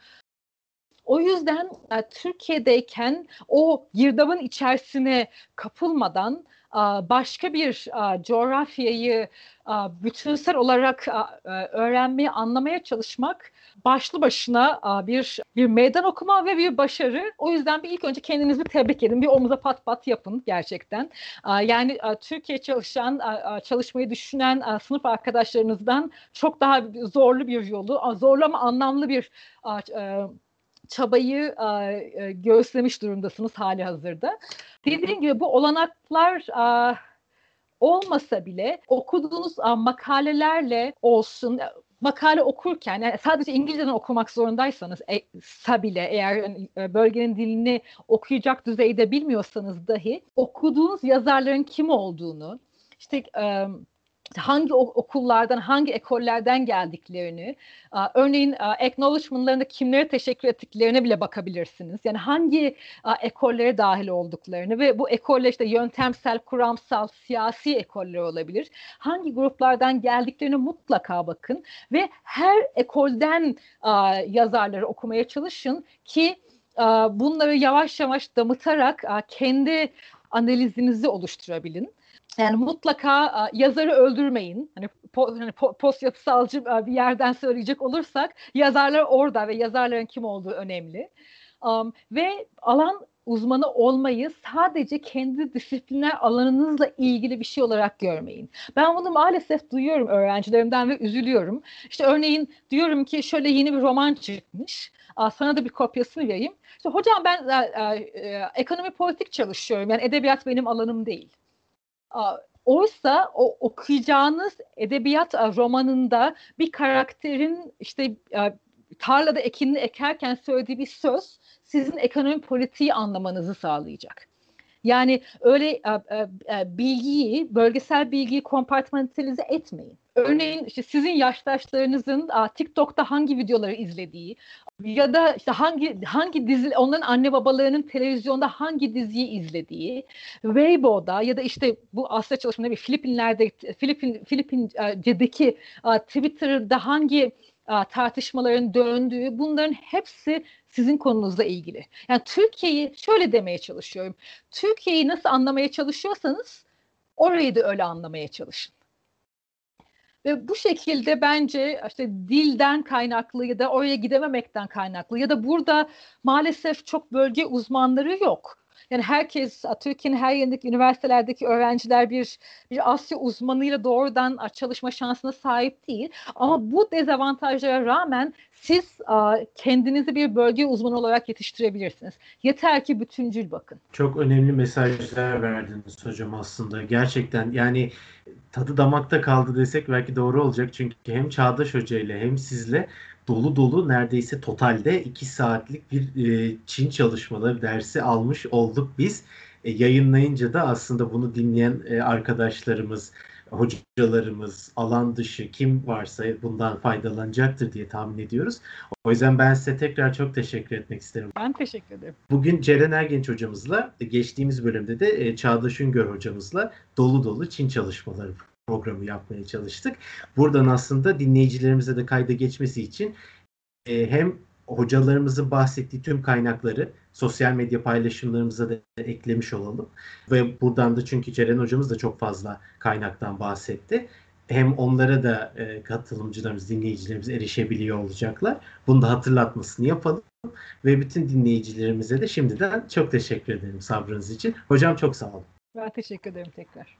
O yüzden e, Türkiye'deyken o girdabın içerisine kapılmadan başka bir coğrafyayı bütünsel olarak öğrenmeye, anlamaya çalışmak başlı başına bir bir meydan okuma ve bir başarı. O yüzden bir ilk önce kendinizi tebrik edin. Bir omuza pat pat yapın gerçekten. Yani Türkiye çalışan, çalışmayı düşünen sınıf arkadaşlarınızdan çok daha zorlu bir yolu, zorlu ama anlamlı bir çabayı e, göğüslemiş durumdasınız hali hazırda. Dediğim gibi bu olanaklar e, olmasa bile okuduğunuz e, makalelerle olsun makale okurken yani sadece İngilizceden okumak zorundaysanız e, bile eğer e, bölgenin dilini okuyacak düzeyde bilmiyorsanız dahi okuduğunuz yazarların kim olduğunu işte e, hangi okullardan, hangi ekollerden geldiklerini, örneğin acknowledgement'larında kimlere teşekkür ettiklerine bile bakabilirsiniz. Yani hangi ekollere dahil olduklarını ve bu ekoller işte yöntemsel, kuramsal, siyasi ekoller olabilir. Hangi gruplardan geldiklerini mutlaka bakın ve her ekolden yazarları okumaya çalışın ki bunları yavaş yavaş damıtarak kendi analizinizi oluşturabilin. Yani mutlaka yazarı öldürmeyin. Hani, po, hani po, post yapısalcı bir yerden söyleyecek olursak yazarlar orada ve yazarların kim olduğu önemli. Ve alan uzmanı olmayı sadece kendi disiplinler alanınızla ilgili bir şey olarak görmeyin. Ben bunu maalesef duyuyorum öğrencilerimden ve üzülüyorum. İşte örneğin diyorum ki şöyle yeni bir roman çıkmış. Sana da bir kopyasını vereyim. İşte hocam ben e, ekonomi politik çalışıyorum. Yani edebiyat benim alanım değil. Oysa o okuyacağınız edebiyat romanında bir karakterin işte tarlada ekinini ekerken söylediği bir söz sizin ekonomi politiği anlamanızı sağlayacak. Yani öyle bilgiyi, bölgesel bilgiyi kompartmentalize etmeyin. Örneğin işte sizin yaştaşlarınızın a, TikTok'ta hangi videoları izlediği ya da işte hangi hangi dizi onların anne babalarının televizyonda hangi diziyi izlediği, Weibo'da ya da işte bu Asya çalışmaları bir Filipinler'de Filipin Filipince'deki Twitter'da hangi tartışmaların döndüğü bunların hepsi sizin konunuzla ilgili. Yani Türkiye'yi şöyle demeye çalışıyorum. Türkiye'yi nasıl anlamaya çalışıyorsanız orayı da öyle anlamaya çalışın. Ve bu şekilde bence işte dilden kaynaklı ya da oraya gidememekten kaynaklı ya da burada maalesef çok bölge uzmanları yok. Yani herkes Türkiye'nin her yerindeki üniversitelerdeki öğrenciler bir bir Asya uzmanıyla doğrudan çalışma şansına sahip değil. Ama bu dezavantajlara rağmen siz kendinizi bir bölge uzmanı olarak yetiştirebilirsiniz. Yeter ki bütüncül bakın. Çok önemli mesajlar verdiniz hocam aslında. Gerçekten yani tadı damakta kaldı desek belki doğru olacak. Çünkü hem Çağdaş Hoca ile hem sizle dolu dolu neredeyse totalde 2 saatlik bir e, Çin çalışmaları dersi almış olduk biz. E, yayınlayınca da aslında bunu dinleyen e, arkadaşlarımız, hocalarımız, alan dışı kim varsa bundan faydalanacaktır diye tahmin ediyoruz. O yüzden ben size tekrar çok teşekkür etmek isterim. Ben teşekkür ederim. Bugün Ceren Ergenç hocamızla, geçtiğimiz bölümde de e, Çağdaş Üngör hocamızla dolu dolu Çin çalışmaları programı yapmaya çalıştık. Buradan aslında dinleyicilerimize de kayda geçmesi için e, hem hocalarımızın bahsettiği tüm kaynakları sosyal medya paylaşımlarımıza da eklemiş olalım. Ve buradan da çünkü Ceren hocamız da çok fazla kaynaktan bahsetti. Hem onlara da e, katılımcılarımız, dinleyicilerimiz erişebiliyor olacaklar. Bunu da hatırlatmasını yapalım. Ve bütün dinleyicilerimize de şimdiden çok teşekkür ederim sabrınız için. Hocam çok sağ olun. Ben teşekkür ederim tekrar.